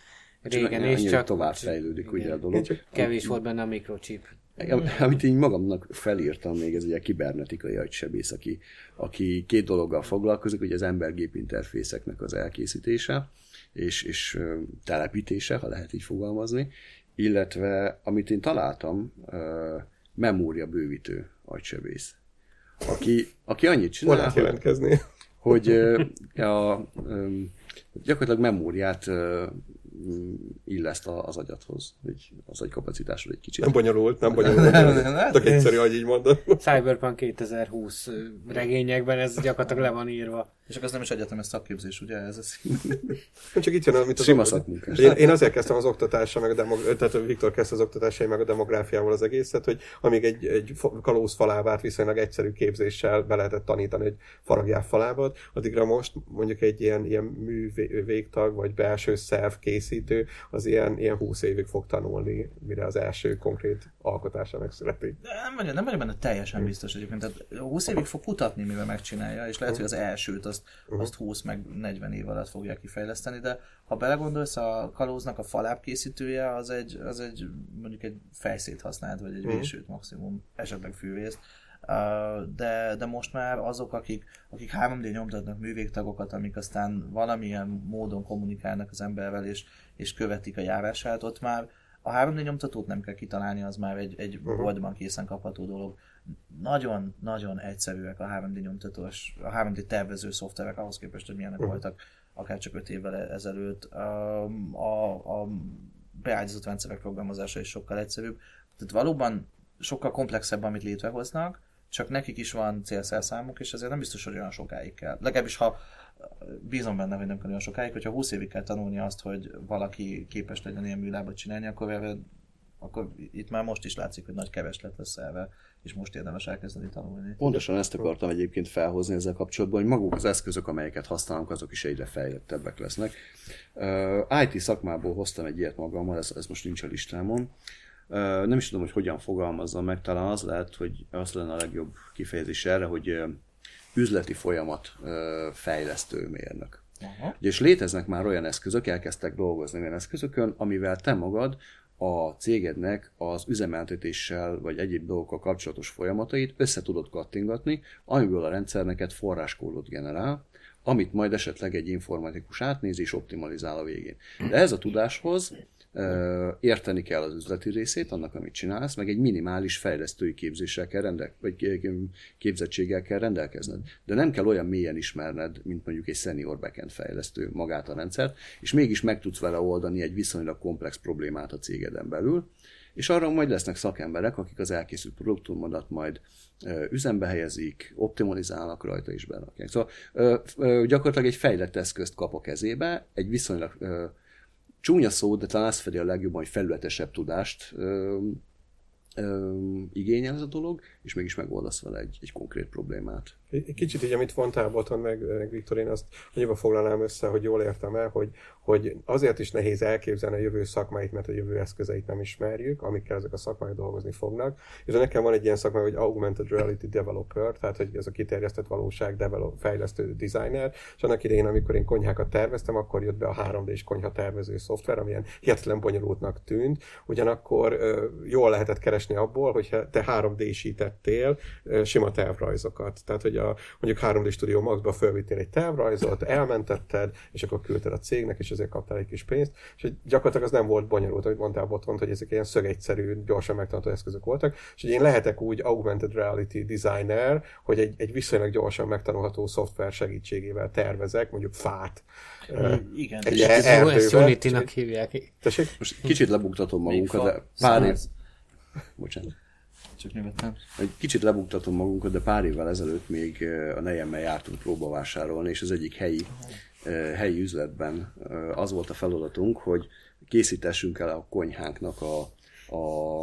régen, és csak tovább fejlődik ugye a igen, dolog. kevés volt benne a mikrochip. Am- Amit én magamnak felírtam még, ez ugye a kibernetikai agysebész, aki, aki két dologgal foglalkozik, ugye az ember-gép interfészeknek az elkészítése, és, és telepítése, ha lehet így fogalmazni, illetve amit én találtam, memória bővítő agysebész. Aki, aki annyit csinál, hogy, jelentkezni? hogy ö, a, gyakorlatilag memóriát illeszt a- az agyathoz, hogy az agykapacitásod egy kicsit. Nem bonyolult, nem *laughs* bonyolult. Tök egyszerű, hogy így mondod. Cyberpunk 2020 regényekben ez gyakorlatilag le van írva. És akkor az nem is egyetemes szakképzés, ugye? Ez az... *laughs* Csak itt jön, amit az Sima szakmunkás. Én, én azért kezdtem az oktatással, meg a demog- tehát Viktor kezdte az oktatásai, meg a demográfiával az egészet, hogy amíg egy, egy kalóz falávát viszonylag egyszerű képzéssel be lehetett tanítani egy faragjár falábat, addigra most mondjuk egy ilyen, ilyen művégtag, vagy belső szerv készítő, az ilyen, ilyen 20 évig fog tanulni, mire az első konkrét alkotása megszületik. De nem vagyok, nem vagyok benne teljesen biztos egyébként. Tehát 20 évig fog kutatni, mivel megcsinálja, és lehet, hogy az elsőt azt, azt 20 meg 40 év alatt fogja kifejleszteni, de ha belegondolsz, a kalóznak a faláb készítője az egy, az egy mondjuk egy fejszét használt, vagy egy vésőt maximum, esetleg fűvészt. De, de most már azok, akik, akik 3D nyomtatnak művégtagokat, amik aztán valamilyen módon kommunikálnak az emberrel, és, és követik a járását, ott már a 3D nyomtatót nem kell kitalálni, az már egy, egy boltban készen kapható dolog. nagyon-nagyon egyszerűek a 3D nyomtatós, a 3D tervező szoftverek ahhoz képest, hogy milyenek uh-huh. voltak akár csak 5 évvel ezelőtt. A, a, a beágyazott rendszerek programozása is sokkal egyszerűbb. Tehát valóban sokkal komplexebb, amit létrehoznak, csak nekik is van célszerszámuk, és ezért nem biztos, hogy olyan sokáig kell. Legalábbis, ha bízom benne, hogy nem kell olyan sokáig, hogyha 20 évig kell tanulni azt, hogy valaki képes legyen ilyen műlábat csinálni, akkor, akkor itt már most is látszik, hogy nagy kereslet lesz erre, és most érdemes elkezdeni tanulni. Pontosan ezt akartam egyébként felhozni ezzel kapcsolatban, hogy maguk az eszközök, amelyeket használunk, azok is egyre fejlettebbek lesznek. Uh, IT szakmából hoztam egy ilyet magammal, ez, ez most nincs a listámon. Uh, nem is tudom, hogy hogyan fogalmazzam meg, talán az lehet, hogy az lenne a legjobb kifejezés erre, hogy üzleti folyamat fejlesztő mérnök. Aha. És léteznek már olyan eszközök, elkezdtek dolgozni olyan eszközökön, amivel te magad a cégednek az üzemeltetéssel vagy egyéb dolgokkal kapcsolatos folyamatait össze tudod kattingatni, amiből a rendszer neked forráskódot generál, amit majd esetleg egy informatikus átnéz és optimalizál a végén. De ez a tudáshoz érteni kell az üzleti részét, annak, amit csinálsz, meg egy minimális fejlesztői képzéssel kell rendel, vagy képzettséggel kell rendelkezned. De nem kell olyan mélyen ismerned, mint mondjuk egy senior backend fejlesztő magát a rendszert, és mégis meg tudsz vele oldani egy viszonylag komplex problémát a cégeden belül, és arra majd lesznek szakemberek, akik az elkészült produktumodat majd üzembe helyezik, optimalizálnak rajta és berakják. Szóval gyakorlatilag egy fejlett eszközt kap a kezébe, egy viszonylag csúnya szó, de talán azt fedi a legjobban, hogy felületesebb tudást ö, ö, igényel ez a dolog, és mégis megoldasz vele egy, egy konkrét problémát. Egy kicsit így, amit mondtál, Boton, meg, meg Viktor, én azt annyiba foglalnám össze, hogy jól értem el, hogy, hogy azért is nehéz elképzelni a jövő szakmáit, mert a jövő eszközeit nem ismerjük, amikkel ezek a szakmák dolgozni fognak. És nekem van egy ilyen szakma, hogy Augmented Reality Developer, tehát hogy ez a kiterjesztett valóság develop, fejlesztő designer, és annak idején, amikor én konyhákat terveztem, akkor jött be a 3D-s konyha tervező szoftver, amilyen hihetetlen bonyolultnak tűnt, ugyanakkor jól lehetett keresni abból, hogyha te 3D-sítettél sima tervrajzokat. Tehát, hogy a, mondjuk 3D Studio Max-ba fölvittél egy tervrajzot, elmentetted, és akkor küldted a cégnek, és ezért kaptál egy kis pénzt, és hogy gyakorlatilag az nem volt bonyolult, ahogy mondtál Botont, hogy ezek ilyen szögegyszerű, gyorsan megtanulható eszközök voltak, és hogy én lehetek úgy augmented reality designer, hogy egy, egy viszonylag gyorsan megtanulható szoftver segítségével tervezek, mondjuk fát. Igen, egy ezt Unity-nak hívják. Tessék? Most kicsit lebuktatom magunkat, de pár év... Bocsánat csak nyugodtan. Egy kicsit lebuktatom magunkat, de pár évvel ezelőtt még a nejemmel jártunk próbavásárolni, és az egyik helyi, helyi üzletben az volt a feladatunk, hogy készítessünk el a konyhánknak a, a,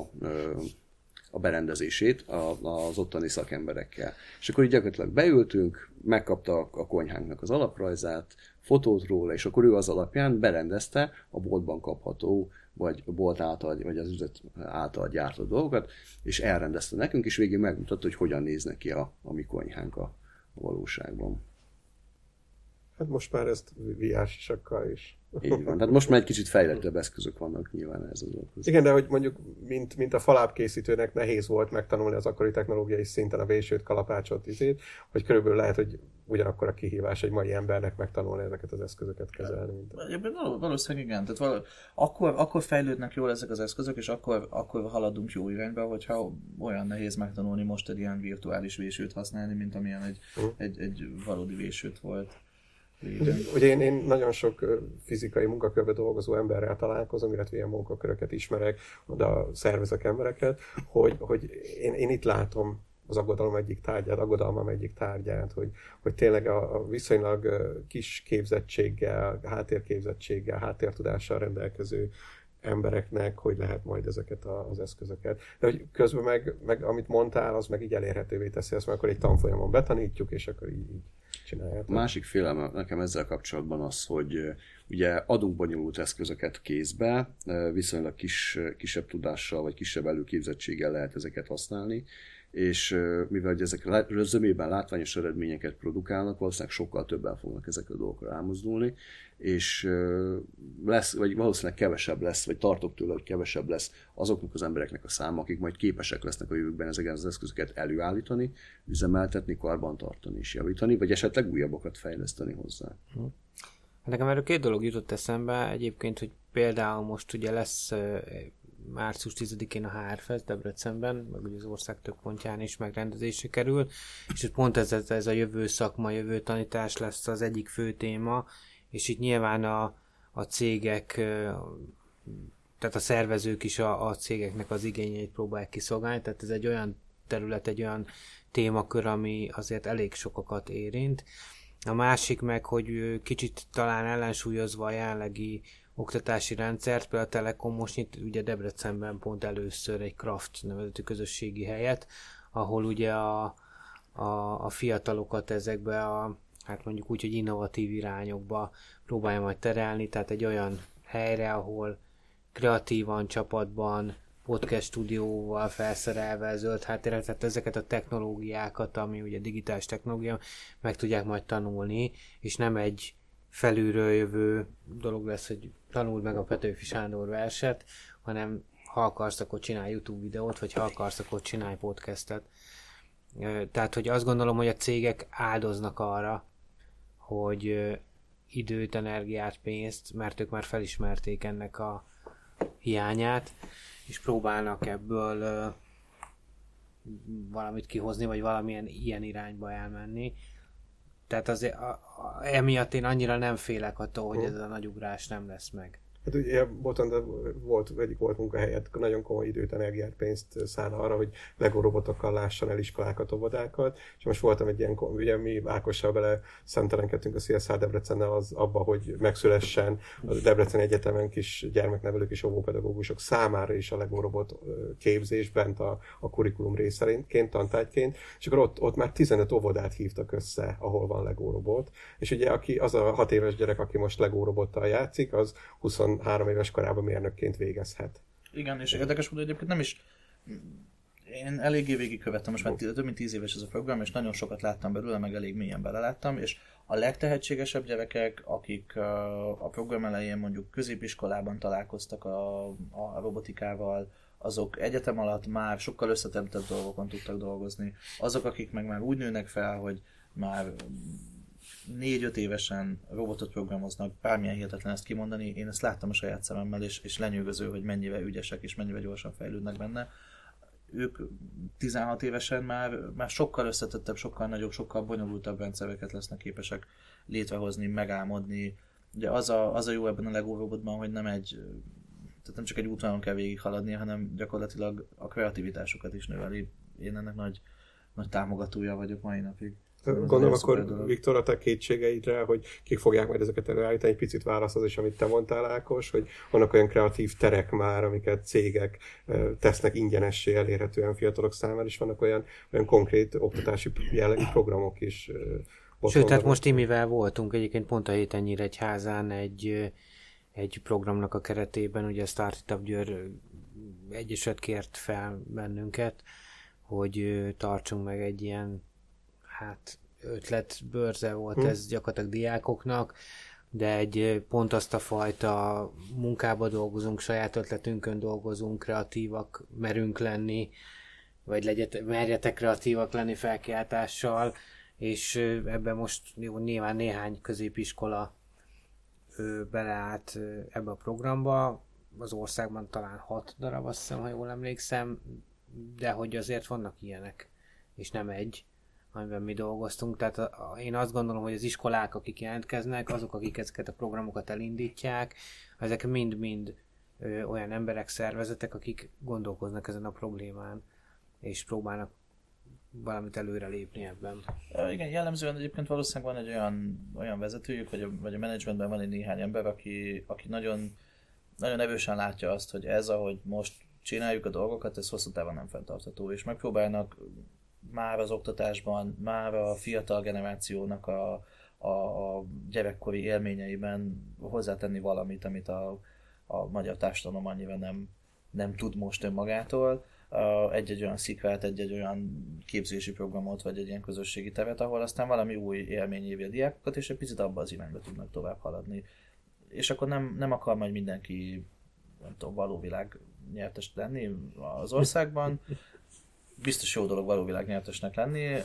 a berendezését az ottani szakemberekkel. És akkor így gyakorlatilag beültünk, megkapta a konyhánknak az alaprajzát, fotót róla, és akkor ő az alapján berendezte a boltban kapható vagy bolt által, vagy az üzlet által gyártott dolgokat, és elrendezte nekünk, és végig megmutatta, hogy hogyan néz neki a, a mi konyhánk a valóságban. Hát most már ezt VR sisakkal is. Így van. Tehát most már egy kicsit fejlettebb eszközök vannak nyilván ez az dolghoz. Igen, de hogy mondjuk, mint, mint a falápkészítőnek nehéz volt megtanulni az akkori technológiai szinten a vésőt, kalapácsot, izét, hogy körülbelül lehet, hogy ugyanakkor a kihívás egy mai embernek megtanulni ezeket az eszközöket kezelni. Mint a... Valószínűleg igen. Tehát val- akkor, akkor fejlődnek jól ezek az eszközök, és akkor, akkor haladunk jó irányba, hogyha olyan nehéz megtanulni most egy ilyen virtuális vésőt használni, mint amilyen egy, uh-huh. egy, egy valódi vésőt volt. Ugye, ugye én, én nagyon sok fizikai munkakörbe dolgozó emberrel találkozom, illetve ilyen munkaköröket ismerek, oda szervezek embereket, hogy, hogy én, én itt látom az aggodalom egyik tárgyát, aggodalmam egyik tárgyát, hogy, hogy tényleg a, a viszonylag kis képzettséggel, háttérképzettséggel, háttértudással rendelkező embereknek, hogy lehet majd ezeket az eszközöket. De hogy közben meg, meg amit mondtál, az meg így elérhetővé teszi ezt, mert akkor egy tanfolyamon betanítjuk, és akkor így, így csináljátok. A másik félelme nekem ezzel kapcsolatban az, hogy ugye adunk bonyolult eszközöket kézbe, viszonylag kis, kisebb tudással vagy kisebb előképzettséggel lehet ezeket használni, és mivel ezek zömében látványos eredményeket produkálnak, valószínűleg sokkal többen fognak ezekre a dolgokra elmozdulni, és lesz, vagy valószínűleg kevesebb lesz, vagy tartok tőle, hogy kevesebb lesz azoknak az embereknek a száma, akik majd képesek lesznek a jövőkben ezeket az eszközöket előállítani, üzemeltetni, karbantartani és javítani, vagy esetleg újabbakat fejleszteni hozzá. Hm. Nekem erről két dolog jutott eszembe, egyébként, hogy például most ugye lesz március 10-én a HRFest Debrecenben, meg ugye az ország több pontján is megrendezésre kerül, és pont ez, ez a jövő szakma, jövő tanítás lesz az egyik fő téma, és itt nyilván a, a cégek, tehát a szervezők is a, a cégeknek az igényeit próbálják kiszolgálni, tehát ez egy olyan terület, egy olyan témakör, ami azért elég sokakat érint. A másik meg, hogy kicsit talán ellensúlyozva a jelenlegi oktatási rendszert, például a Telekom most nyit ugye Debrecenben pont először egy Kraft nevezetű közösségi helyet, ahol ugye a, a, a fiatalokat ezekbe a, hát mondjuk úgy, hogy innovatív irányokba próbálja majd terelni, tehát egy olyan helyre, ahol kreatívan, csapatban, podcast stúdióval felszerelve, zöld háttérrel, tehát ezeket a technológiákat, ami ugye digitális technológia, meg tudják majd tanulni, és nem egy felülről jövő dolog lesz, hogy tanuld meg a Petőfi Sándor verset, hanem ha akarsz, akkor csinálj YouTube videót, vagy ha akarsz, akkor csinálj podcastet. Tehát, hogy azt gondolom, hogy a cégek áldoznak arra, hogy időt, energiát, pénzt, mert ők már felismerték ennek a hiányát, és próbálnak ebből valamit kihozni, vagy valamilyen ilyen irányba elmenni. Tehát azért a, a, emiatt én annyira nem félek attól, hogy ez a nagy ugrás nem lesz meg. Hát ugye Boton, de volt, egyik volt munkahelyet, nagyon komoly időt, energiát, pénzt szán arra, hogy Lego robotokkal lásson el iskolákat, óvodákat, és most voltam egy ilyen, ugye mi Ákossal bele szemtelenkedtünk a CSR Debrecennel az abba, hogy megszülessen a Debrecen Egyetemen kis gyermeknevelők és óvópedagógusok számára is a Lego robot képzés bent a, a kurikulum részerinként, tantárgyként, és akkor ott, ott már 15 óvodát hívtak össze, ahol van Lego robot, és ugye aki, az a hat éves gyerek, aki most Lego robottal játszik, az 20 23 éves korában mérnökként végezhet. Igen, és érdekes hogy egyébként nem is én eléggé végigkövettem, most már több mint 10 éves ez a program, és nagyon sokat láttam belőle, meg elég mélyen beleláttam, és a legtehetségesebb gyerekek, akik a program elején mondjuk középiskolában találkoztak a, a robotikával, azok egyetem alatt már sokkal összetettebb dolgokon tudtak dolgozni. Azok, akik meg már úgy nőnek fel, hogy már négy-öt évesen robotot programoznak, bármilyen hihetetlen ezt kimondani, én ezt láttam a saját szememmel, és, és lenyűgöző, hogy mennyire ügyesek és mennyire gyorsan fejlődnek benne. Ők 16 évesen már, már sokkal összetettebb, sokkal nagyobb, sokkal bonyolultabb rendszereket lesznek képesek létrehozni, megálmodni. Ugye az a, az a jó ebben a Lego robotban, hogy nem egy tehát nem csak egy útvonalon kell végighaladni, hanem gyakorlatilag a kreativitásukat is növeli. Én ennek nagy, nagy támogatója vagyok mai napig. Gondolom akkor, Viktor, a te kétségeidre, hogy kik fogják majd ezeket előállítani, egy picit válasz az is, amit te mondtál, Ákos, hogy vannak olyan kreatív terek már, amiket cégek tesznek ingyenessé elérhetően fiatalok számára, és vannak olyan, olyan konkrét oktatási jellegű programok is. Sőt, tehát most Imivel voltunk egyébként pont a héten házán egy, egy programnak a keretében, ugye a Startup Győr Egyesület kért fel bennünket, hogy tartsunk meg egy ilyen hát ötletbörze volt hm. ez gyakorlatilag diákoknak, de egy pont azt a fajta munkába dolgozunk, saját ötletünkön dolgozunk, kreatívak merünk lenni, vagy legyetek, merjetek kreatívak lenni felkiáltással, és ebben most jó, nyilván néhány középiskola ő beleállt ebbe a programba, az országban talán hat darab, azt hiszem, ha jól emlékszem, de hogy azért vannak ilyenek, és nem egy amiben mi dolgoztunk. Tehát a, a, én azt gondolom, hogy az iskolák, akik jelentkeznek, azok, akik ezeket a programokat elindítják, ezek mind-mind olyan emberek, szervezetek, akik gondolkoznak ezen a problémán, és próbálnak valamit előre lépni ebben. Igen, jellemzően egyébként valószínűleg van egy olyan, olyan vezetőjük, vagy a, vagy a menedzsmentben van egy néhány ember, aki, aki nagyon, nagyon erősen látja azt, hogy ez, ahogy most csináljuk a dolgokat, ez hosszú távon nem fenntartható, és megpróbálnak már az oktatásban, már a fiatal generációnak a, a, a gyerekkori élményeiben hozzátenni valamit, amit a, a magyar társadalom annyira nem, nem tud most önmagától. Egy-egy olyan szikrát, egy-egy olyan képzési programot, vagy egy ilyen közösségi tevet, ahol aztán valami új élmény évi a diákokat, és egy picit abba az irányba tudnak tovább haladni. És akkor nem, nem akar majd mindenki nem tudom, való világ nyertes lenni az országban, biztos jó dolog való világnyertesnek lenni,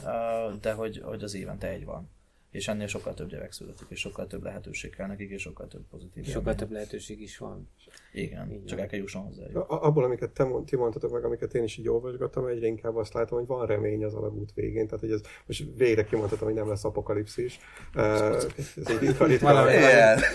de hogy, hogy az évente egy van. És ennél sokkal több gyerek születik, és sokkal több lehetőség kell nekik, és sokkal több pozitív Sokkal élmény. több lehetőség is van. Igen, Igen. csak el kell jusson hozzá. Abból, amiket te, ti mondtatok meg, amiket én is így olvasgattam, egyre inkább azt látom, hogy van remény az alagút végén. Tehát, hogy ez most végre kimondhatom, hogy nem lesz apokalipszis. Ez egy ritka,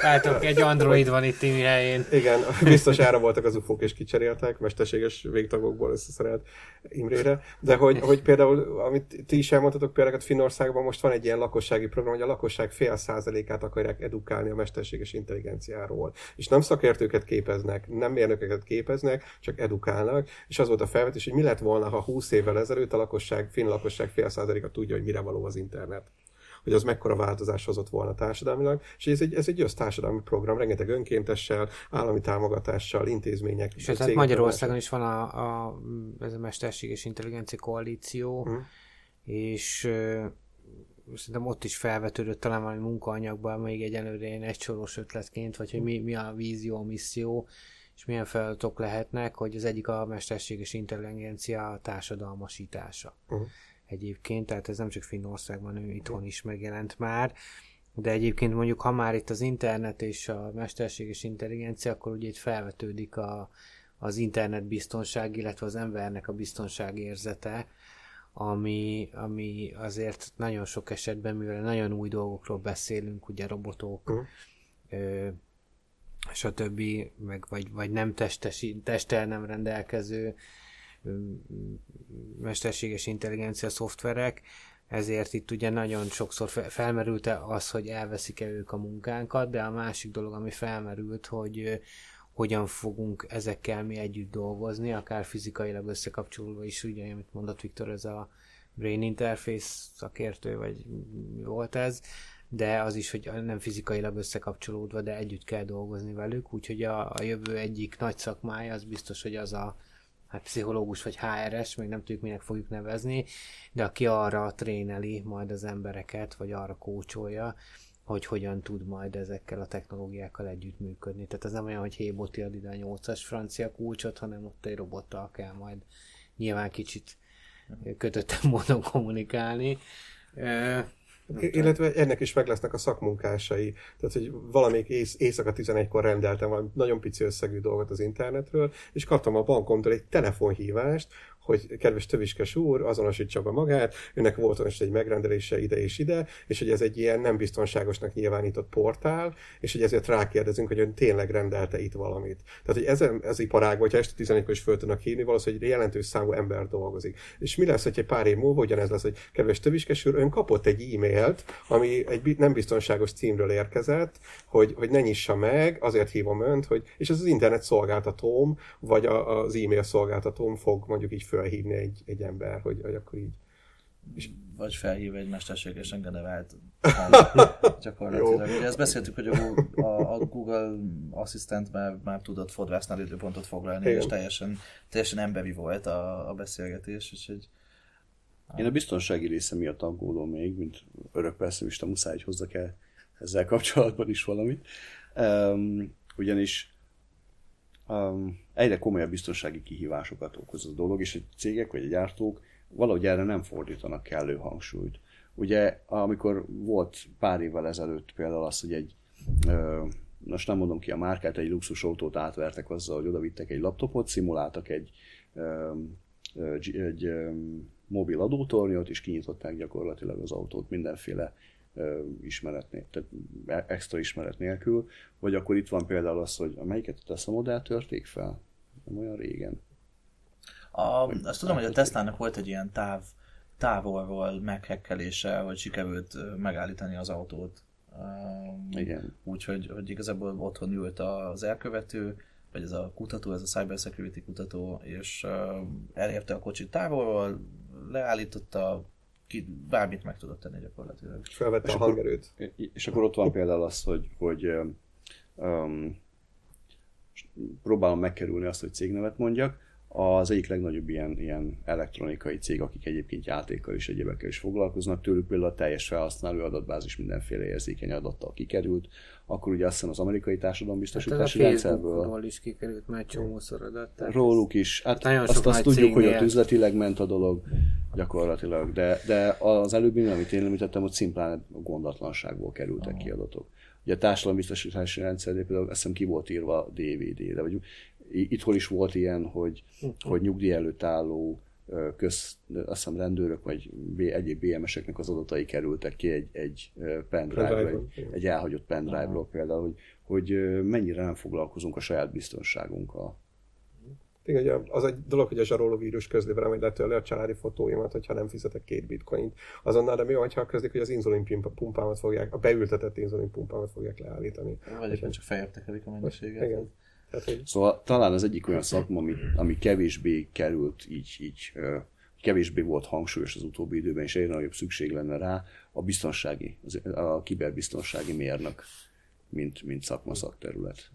látok, egy android van itt Timi helyén. Igen, biztos ára voltak az ufók és kicseréltek, mesterséges végtagokból összeszerelt Imrére. De hogy, hogy például, amit ti is elmondtatok, például Finnországban most van egy ilyen lakossági program, hogy a lakosság fél százalékát akarják edukálni a mesterséges intelligenciáról. És nem szakértőket képeznek, nem mérnököket képeznek, csak edukálnak. És az volt a felvetés, hogy mi lett volna, ha 20 évvel ezelőtt a lakosság, finn lakosság fél százaléka tudja, hogy mire való az internet hogy az mekkora változás hozott volna társadalmilag, és ez egy, ez egy össztársadalmi program, rengeteg önkéntessel, állami támogatással, intézmények. És hát Magyarországon is van a, a, ez a mesterséges intelligencia koalíció, Mhm. és szerintem ott is felvetődött talán valami munkaanyagban, még egyelőre ilyen egysoros ötletként, vagy hogy mi, mi a vízió, a misszió, és milyen feladatok lehetnek, hogy az egyik a mesterséges intelligencia társadalmasítása. Mhm. Egyébként, tehát ez nem csak Finnországban, ő itthon is megjelent már, de egyébként mondjuk, ha már itt az internet és a mesterséges intelligencia, akkor ugye itt felvetődik a, az internet biztonság, illetve az embernek a biztonság érzete, ami, ami azért nagyon sok esetben, mivel nagyon új dolgokról beszélünk, ugye robotok, Mhm. ö, stb., meg vagy, vagy nem testesi, testtel nem rendelkező ö, mesterséges intelligencia szoftverek, ezért itt ugye nagyon sokszor fe- felmerült az, hogy elveszik-e ők a munkánkat, de a másik dolog, ami felmerült, hogy hogyan fogunk ezekkel mi együtt dolgozni, akár fizikailag összekapcsolva is, ugye, amit mondott Viktor, ez a Brain Interface szakértő, vagy mi volt ez, de az is, hogy nem fizikailag összekapcsolódva, de együtt kell dolgozni velük, úgyhogy a, a jövő egyik nagy szakmája az biztos, hogy az a hát pszichológus vagy HRS, még nem tudjuk minek fogjuk nevezni, de aki arra tréneli majd az embereket, vagy arra kócsolja, hogy hogyan tud majd ezekkel a technológiákkal együttműködni. Tehát ez nem olyan, hogy hé, Boti ad ide a 8-as francia kulcsot, hanem ott egy robottal kell majd nyilván kicsit kötöttebb módon kommunikálni. Illetve ennek is meg lesznek a szakmunkásai. Tehát, hogy valamelyik ész, éjszaka 11-kor rendeltem valami nagyon pici összegű dolgot az internetről, és kaptam a bankomtól egy telefonhívást, hogy kedves töviskes úr, azonosítsa be magát, önnek volt most egy megrendelése ide és ide, és hogy ez egy ilyen nem biztonságosnak nyilvánított portál, és hogy ezért rákérdezünk, hogy ön tényleg rendelte itt valamit. Tehát, hogy ez iparágban, hogyha este 11 is föl tudnak hívni, valószínűleg egy jelentős számú ember dolgozik. És mi lesz, hogy egy pár év múlva ugyanez lesz, hogy kedves töviskes úr, ön kapott egy e-mailt, ami egy nem biztonságos címről érkezett, hogy, hogy ne nyissa meg, azért hívom önt, hogy, és ez az internet szolgáltatóm, vagy a, az e-mail szolgáltatóm fog mondjuk így felhívni egy, egy ember, hogy, hogy akkor így. Vagy felhív egy mesterségesen generált gyakorlatilag. *laughs* Ugye ezt beszéltük, hogy a Google, a, a Google Assistant már, már tudott fodrásznál időpontot foglalni, Igen. és teljesen, teljesen emberi volt a, a beszélgetés, úgyhogy Én a biztonsági része miatt aggódom még, mint örök persze, muszáj, hogy hozzak el ezzel kapcsolatban is valamit. Um, ugyanis egyre komolyabb biztonsági kihívásokat okoz a dolog, és egy cégek vagy a gyártók valahogy erre nem fordítanak kellő hangsúlyt. Ugye, amikor volt pár évvel ezelőtt például az, hogy egy, ö, most nem mondom ki a márkát, egy luxus autót átvertek azzal, hogy odavittek egy laptopot, szimuláltak egy, ö, egy, egy mobil adótornyot, és kinyitották gyakorlatilag az autót mindenféle ismeret nélkül, tehát e- extra ismeret nélkül, vagy akkor itt van például az, hogy melyiket a Tesla modell törték fel? Nem olyan régen. A, azt tudom, hogy a Tesla-nak volt egy ilyen táv, távolról meghekkelése, hogy sikerült megállítani az autót. Igen. Úgyhogy hogy igazából otthon ült az elkövető, vagy ez a kutató, ez a cybersecurity kutató, és elérte a kocsit távolról, leállította, ki, bármit meg tudott tenni gyakorlatilag. Felvette És a akkor- hangerőt. És akkor ott van például az, hogy, hogy um, próbálom megkerülni azt, hogy cégnevet mondjak. Az egyik legnagyobb ilyen, ilyen elektronikai cég, akik egyébként játékkal és egyébekkel is foglalkoznak, tőlük például a teljes felhasználó adatbázis mindenféle érzékeny adattal kikerült, akkor ugye azt hiszem az amerikai társadalombiztosítási hát rendszerből is kikerült már csomószor adat. róluk is. Hát Nagyon azt, azt tudjuk, hogy ott üzletileg ment a dolog gyakorlatilag, de, de az előbbi, amit én említettem, hogy szimplán gondatlanságból kerültek ki adatok. Ugye a társadalombiztosítási rendszer például azt hiszem ki volt írva DVD-re, vagy itthon is volt ilyen, hogy, hogy nyugdíj előtt álló köz, azt hiszem rendőrök vagy egyéb BMS-eknek az adatai kerültek ki egy, egy Pendrive-ról, egy, egy elhagyott pendrive-ról például, hogy, hogy mennyire nem foglalkozunk a saját biztonságunkkal. Igen, az egy dolog, hogy a zsaroló vírus közli velem, hogy letörli a családi fotóimat, hogyha nem fizetek két bitcoint. Azonnal, de mi van, ha közlik, hogy az inzulin pumpámat fogják, a beültetett inzulin pumpámat fogják leállítani. Vagy éppen csak feljebb tekerik a mennyiséget. Igen. Tehát, hogy Szóval talán az egyik olyan szakma, ami, ami kevésbé került így, így kevésbé volt hangsúlyos az utóbbi időben, és egyre nagyobb szükség lenne rá, a biztonsági, az- a kiberbiztonsági mérnök, mint, mint szakma szakterület.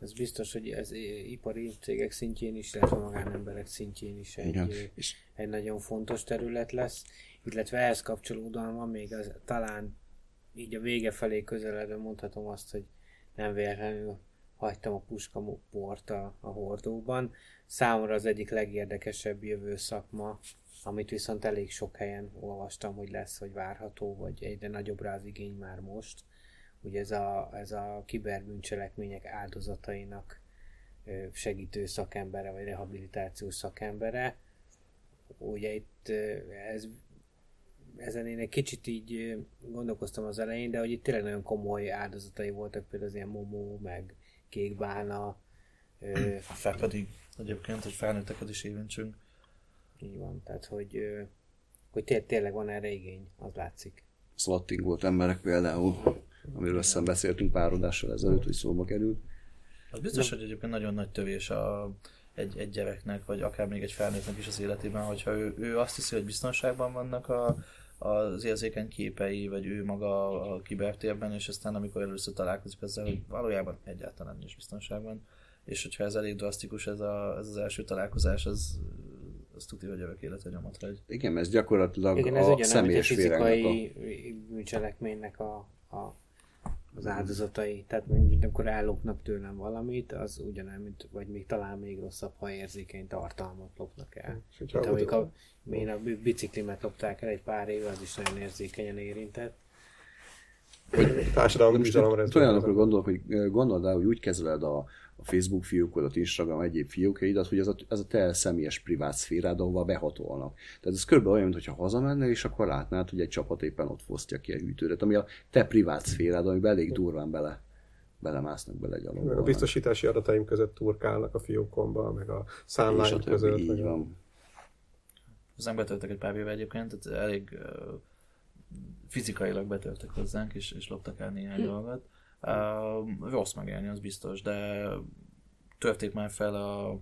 Ez biztos, hogy ez ipari cégek szintjén is, illetve magánemberek szintjén is egy, Igen. És egy nagyon fontos terület lesz, illetve ehhez kapcsolódóan van még az, talán így a vége felé közeledve mondhatom azt, hogy nem véletlenül hagytam a puskamoport a, a hordóban. Számomra az egyik legérdekesebb jövő szakma, amit viszont elég sok helyen olvastam, hogy lesz, hogy várható, vagy egyre nagyobb rá az igény már most. Ugye ez a, ez a kiberbűncselekmények áldozatainak segítő szakembere, vagy rehabilitációs szakembere. Ugye itt ez, ezen én egy kicsit így gondolkoztam az elején, de hogy itt tényleg nagyon komoly áldozatai voltak, például az ilyen momó, meg kékbálna, ö, *clears throat* Fel pedig egyébként, hogy felnőtteket is érintsünk. így van, tehát hogy, ö, hogy té- tényleg van erre igény, az látszik. swatting volt emberek például, amiről aztán beszéltünk pár adással ezelőtt, hogy szóba került. Az biztos, hogy egyébként nagyon nagy tövés a, egy, egy gyereknek, vagy akár még egy felnőttnek is az életében, hogyha ő, ő azt hiszi, hogy biztonságban vannak a, az érzékeny képei, vagy ő maga a kibertérben, és aztán amikor először találkozik ezzel, hogy valójában egyáltalán nincs biztonságban, és hogyha ez elég drasztikus, ez, a, ez az első találkozás, az, az tudja, hogy örök életre nyomot hagy. Igen, ez gyakorlatilag Igen, ez a egy személyes a... fizikai bűncselekménynek a, a, az áldozatai. Tehát mondjuk, amikor ellopnak tőlem valamit, az ugyanolyan, mint, vagy még talán még rosszabb, ha érzékeny tartalmat lopnak el. és hogyha Mint amikor a, én a bi- biciklimet lopták el egy pár éve, az is nagyon érzékenyen érintett. társadalmi bizalomra olyanokra gondolok, hogy ö, gondold el, hogy úgy kezeled a, a Facebook fiókodat, Instagram, egyéb fiókjaidat, hogy ez a, ez a te személyes privát szférád, ahova behatolnak. Tehát ez körülbelül olyan, mintha hazamenne, és akkor látnád, hogy egy csapat éppen ott fosztja ki a hűtődet, ami a te privát szférád, amiben elég durván bele, belemásznak bele meg a gyalogolnak. biztosítási adataim között turkálnak a fiókomba, meg a számláim a között. így meg a- van. Hozzánk betöltek egy pár éve egyébként, tehát elég uh, fizikailag betöltek hozzánk, és, és loptak el néhány dolgot. Rossz megélni, az biztos, de törték már fel a,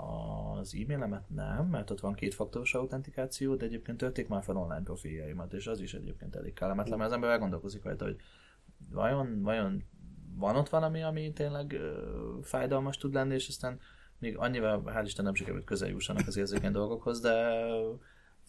az e-mailemet? Nem, mert ott van kétfaktoros autentikáció, de egyébként törték már fel online profiljaimat, és az is egyébként elég kellemetlen, mert az ember elgondolkozik rajta, hogy vajon, vajon van ott valami, ami tényleg uh, fájdalmas tud lenni, és aztán még annyira, hál' Isten nem sikerült közel jussanak az érzékeny dolgokhoz, de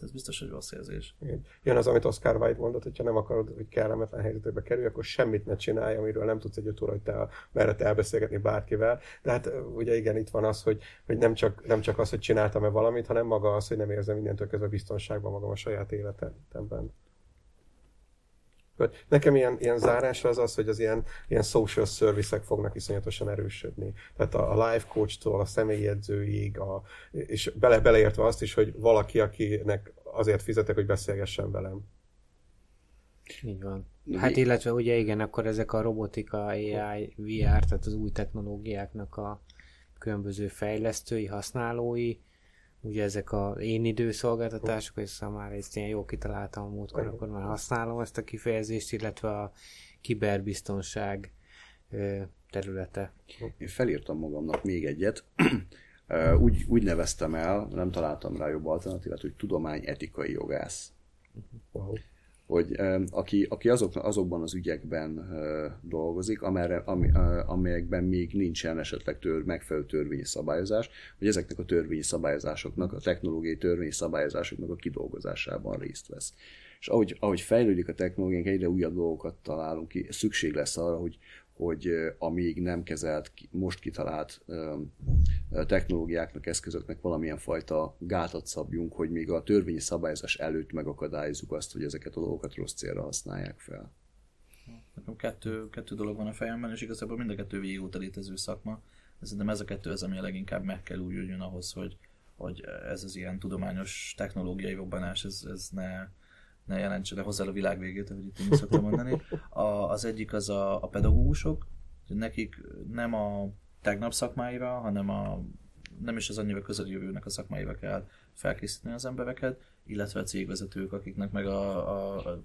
ez biztos, hogy rossz érzés. Igen. Jön az, amit Oscar Wilde mondott, hogyha nem akarod, hogy kellemetlen helyzetbe kerülj, akkor semmit ne csinálj, amiről nem tudsz egy öt óra, hogy te mered elbeszélgetni bárkivel. De hát ugye igen, itt van az, hogy, hogy nem, csak, nem csak az, hogy csináltam-e valamit, hanem maga az, hogy nem érzem mindentől kezdve biztonságban magam a saját életemben. Nekem ilyen, ilyen zárása az az, hogy az ilyen, ilyen social service fognak iszonyatosan erősödni. Tehát a, a life coach-tól a személyedzőig, a, és bele, beleértve azt is, hogy valaki, akinek azért fizetek, hogy beszélgessen velem. Így van. Hát illetve ugye igen, akkor ezek a robotika, AI, VR, tehát az új technológiáknak a különböző fejlesztői, használói, ugye ezek a én időszolgáltatások, és már ezt ilyen jól kitaláltam a múltkor, akkor már használom ezt a kifejezést, illetve a kiberbiztonság területe. Én felírtam magamnak még egyet, úgy, úgy neveztem el, nem találtam rá jobb alternatívát, hogy tudományetikai jogász. Wow. Hogy aki, aki azok, azokban az ügyekben dolgozik, amerre, amelyekben még nincsen esetleg tör, megfelelő törvényi szabályozás, hogy ezeknek a törvényi szabályozásoknak, a technológiai törvényi szabályozásoknak a kidolgozásában részt vesz. És ahogy, ahogy fejlődik a technológiánk, egyre újabb dolgokat találunk ki, szükség lesz arra, hogy, hogy a még nem kezelt, most kitalált technológiáknak, eszközöknek valamilyen fajta gátat szabjunk, hogy még a törvényi szabályozás előtt megakadályozzuk azt, hogy ezeket a dolgokat rossz célra használják fel. Nekem kettő, kettő dolog van a fejemben, és igazából mind a kettő végigóta létező szakma. Szerintem ez a kettő az, ami a leginkább meg kell újuljon ahhoz, hogy, hogy ez az ilyen tudományos technológiai robbanás, ez, ez ne, ne jelentse hozzá a világ végét, ahogy itt én szoktam mondani. A, az egyik az a, a pedagógusok, nekik nem a tegnap szakmáira, hanem a, nem is az annyira közeli jövőnek a szakmáira kell felkészíteni az embereket, illetve a cégvezetők, akiknek meg a, a, a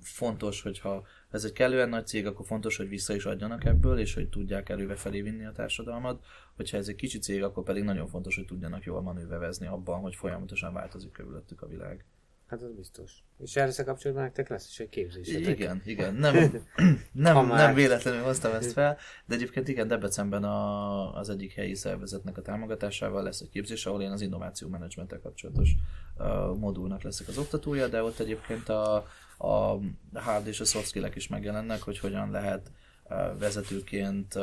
fontos, hogyha ez egy kellően nagy cég, akkor fontos, hogy vissza is adjanak ebből, és hogy tudják előbe felé vinni a társadalmat. Hogyha ez egy kicsi cég, akkor pedig nagyon fontos, hogy tudjanak jól manőverezni abban, hogy folyamatosan változik körülöttük a világ. Hát az biztos. És erre kapcsolatban nektek lesz is egy képzésetek. Igen, igen. Nem, *clears throat* nem, nem véletlenül hoztam ezt fel, de egyébként igen, Debrecenben a, az egyik helyi szervezetnek a támogatásával lesz egy képzés, ahol én az innováció menedzsmenttel kapcsolatos uh, modulnak leszek az oktatója, de ott egyébként a, a hard és a soft skill is megjelennek, hogy hogyan lehet uh, vezetőként uh,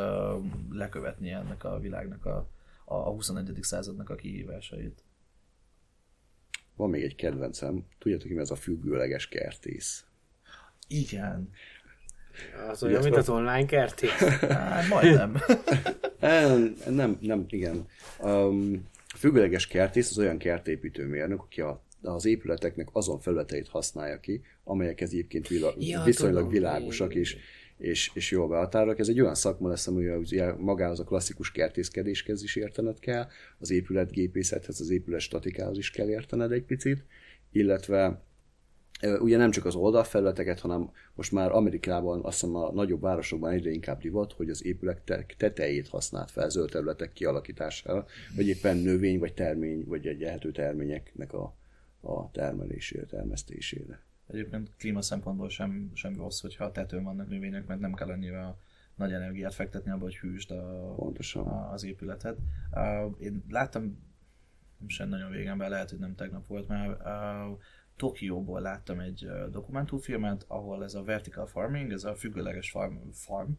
lekövetni ennek a világnak a, a 21. századnak a kihívásait. Van még egy kedvencem, tudjátok, mi ez a függőleges kertész? Igen. Az olyan, mint az online kertész? *laughs* Hát, majdnem. *laughs* nem, nem, nem, igen. Um, a függőleges kertész az olyan kertépítőmérnök, aki a, az épületeknek azon felületeit használja ki, amelyek ez egyébként vila, ja, viszonylag tudom, világosak, és és, és jól behatárolok. Ez egy olyan szakma lesz, ami ugye magához a klasszikus kertészkedéshez is értened kell, az épületgépészethez, az épület statikához is kell értened egy picit, illetve ugye nem csak az oldalfelületeket, hanem most már Amerikában, azt hiszem a nagyobb városokban egyre inkább divat, hogy az épületek tetejét használt fel zöld területek kialakítására, vagy éppen növény, vagy termény, vagy egy ehető terményeknek a, a termelésére, termesztésére. Egyébként klíma szempontból sem, sem rossz, hogyha a tetőn vannak növények, mert nem kell annyira nagy energiát fektetni abba, hogy hűsd a, Pontosan. a, az épületet. Uh, én láttam, sem nagyon régen, be lehet, hogy nem tegnap volt már, uh, Tokióból láttam egy uh, dokumentumfilmet, ahol ez a vertical farming, ez a függőleges farm, farm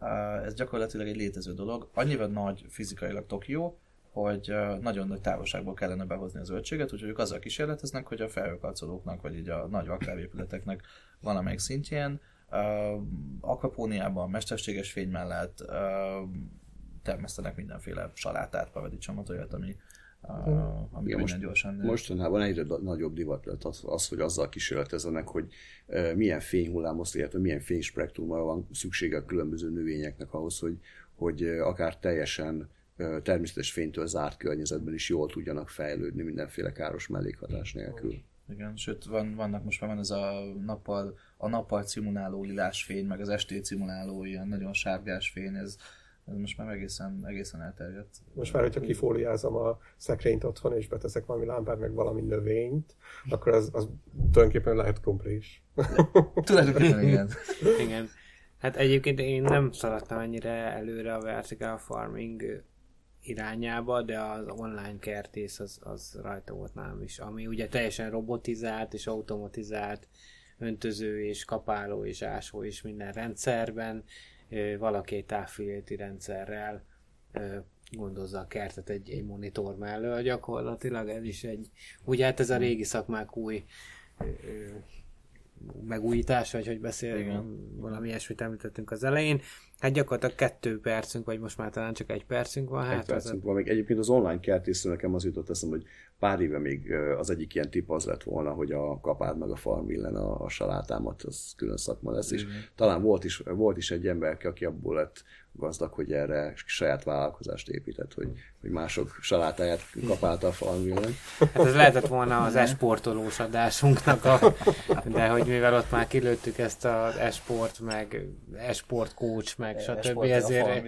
uh, ez gyakorlatilag egy létező dolog. Annyira nagy fizikailag Tokió, hogy nagyon nagy távolságból kellene behozni a zöldséget, úgyhogy ők azzal kísérleteznek, hogy a felhőkarcolóknak, vagy így a nagy vaklávépületeknek valamelyik szintjén, uh, akvapóniában, mesterséges fény mellett uh, termesztenek mindenféle salátát, paradicsomot, olyat, ami, uh, ami Igen, most, gyorsan... Mostanában egyre nagyobb divat lett az, az hogy azzal kísérletezenek, hogy uh, milyen fényhullámhoz, illetve milyen fényspektrumra van szüksége a különböző növényeknek ahhoz, hogy, hogy akár teljesen természetes fénytől zárt környezetben is jól tudjanak fejlődni mindenféle káros mellékhatás nélkül. Igen, sőt van, vannak most már van ez a nappal, a nappal cimuláló lilás fény, meg az estét cimuláló ilyen nagyon sárgás fény, ez, ez most már egészen, egészen elterjedt. Most már, hogyha kifóliázom a szekrényt otthon, és beteszek valami lámpát, meg valami növényt, akkor az, az tulajdonképpen lehet krumpli is. *laughs* Tulajdonképpen igen. igen. Hát egyébként én nem szaladtam ennyire előre a vertical farming irányába, de az online kertész az, az rajta volt nálam is, ami ugye teljesen robotizált és automatizált öntöző és kapáló és ásó és minden rendszerben, valaki egy távfilélti rendszerrel gondozza a kertet egy, egy monitor mellől. Gyakorlatilag, ez is egy, ugye hát ez a régi szakmák új megújítás, vagy hogy beszélünk, valami ilyesmit említettünk az elején. Hát gyakorlatilag kettő percünk, vagy most már talán csak egy percünk van. Hát egy percünk van, még egyébként az online kertésző nekem az jutott eszem, hogy pár éve még az egyik ilyen tip az lett volna, hogy a kapád meg a farmvillen a, a salátámat, az külön szakma lesz, és talán volt is, volt is egy ember, aki abból lett gazdag, hogy erre saját vállalkozást épített, hogy, hogy mások salátáját kapálta a falműlen. Hát ez lehetett volna az esportolós adásunknak, a, de hogy mivel ott már kilőttük ezt az esport, meg esport coach, meg stb. ezért,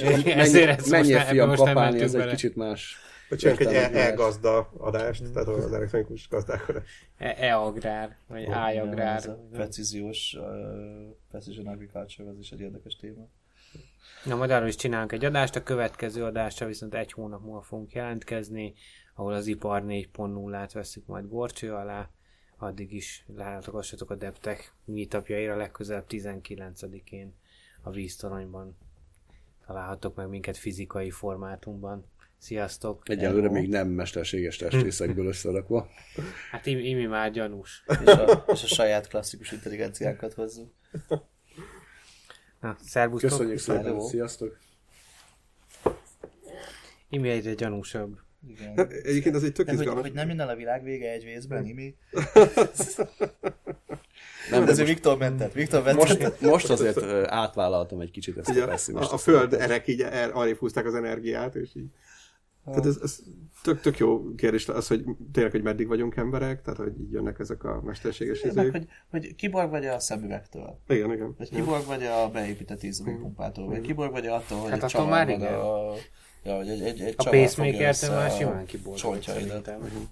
*laughs* ezért ezt menjél fiam kapálni, ez egy kicsit más Hogy csinálunk egy e- e-gazda adást, tehát az elektronikus gazdálkodás. E- E-agrár, vagy ájagrár. a precíziós uh, precision agriculture, ez is egy érdekes téma. Na, majd arról is csinálunk egy adást, a következő adásra viszont egy hónap múlva fogunk jelentkezni, ahol az ipar 4.0-át veszük majd gorcső alá, addig is látogassatok a Deptek meetupjaira legközelebb 19-én a víztoronyban. Találhatok meg minket fizikai formátumban. Sziasztok! Egyelőre még nem mesterséges testrészekből *laughs* összerakva. Hát Imi, Imi már gyanús. És a, és a saját klasszikus intelligenciánkat hozzuk. Na, szervusztok! Köszönjük szépen, Hello. sziasztok! Imi egyre gyanúsabb. Igen. Hát, Egyébként az egy tök Nem, hogy, izgalmas. hogy nem minden a világ vége egy vészben, Imi. Nem, de ezért Viktor mentett. Viktor mentett. most, most azért *laughs* átvállaltam egy kicsit ezt Ugye a pessimist. a, a föld erek így arrébb húzták az energiát, és így. Tehát ez, ez tök, tök jó kérdés az, hogy tényleg, hogy meddig vagyunk emberek, tehát hogy így jönnek ezek a mesterséges Meg, izék. hogy, hogy kiborg vagy a szemüvegtől? Igen, igen. Vagy kiborg vagy a beépített ízlópumpától? Vagy kiborg vagy attól, hogy Hát attól már igen. a... Ja, hogy egy, egy, egy A pacemaker-től már a simán kiborult csontjaidat. szerintem.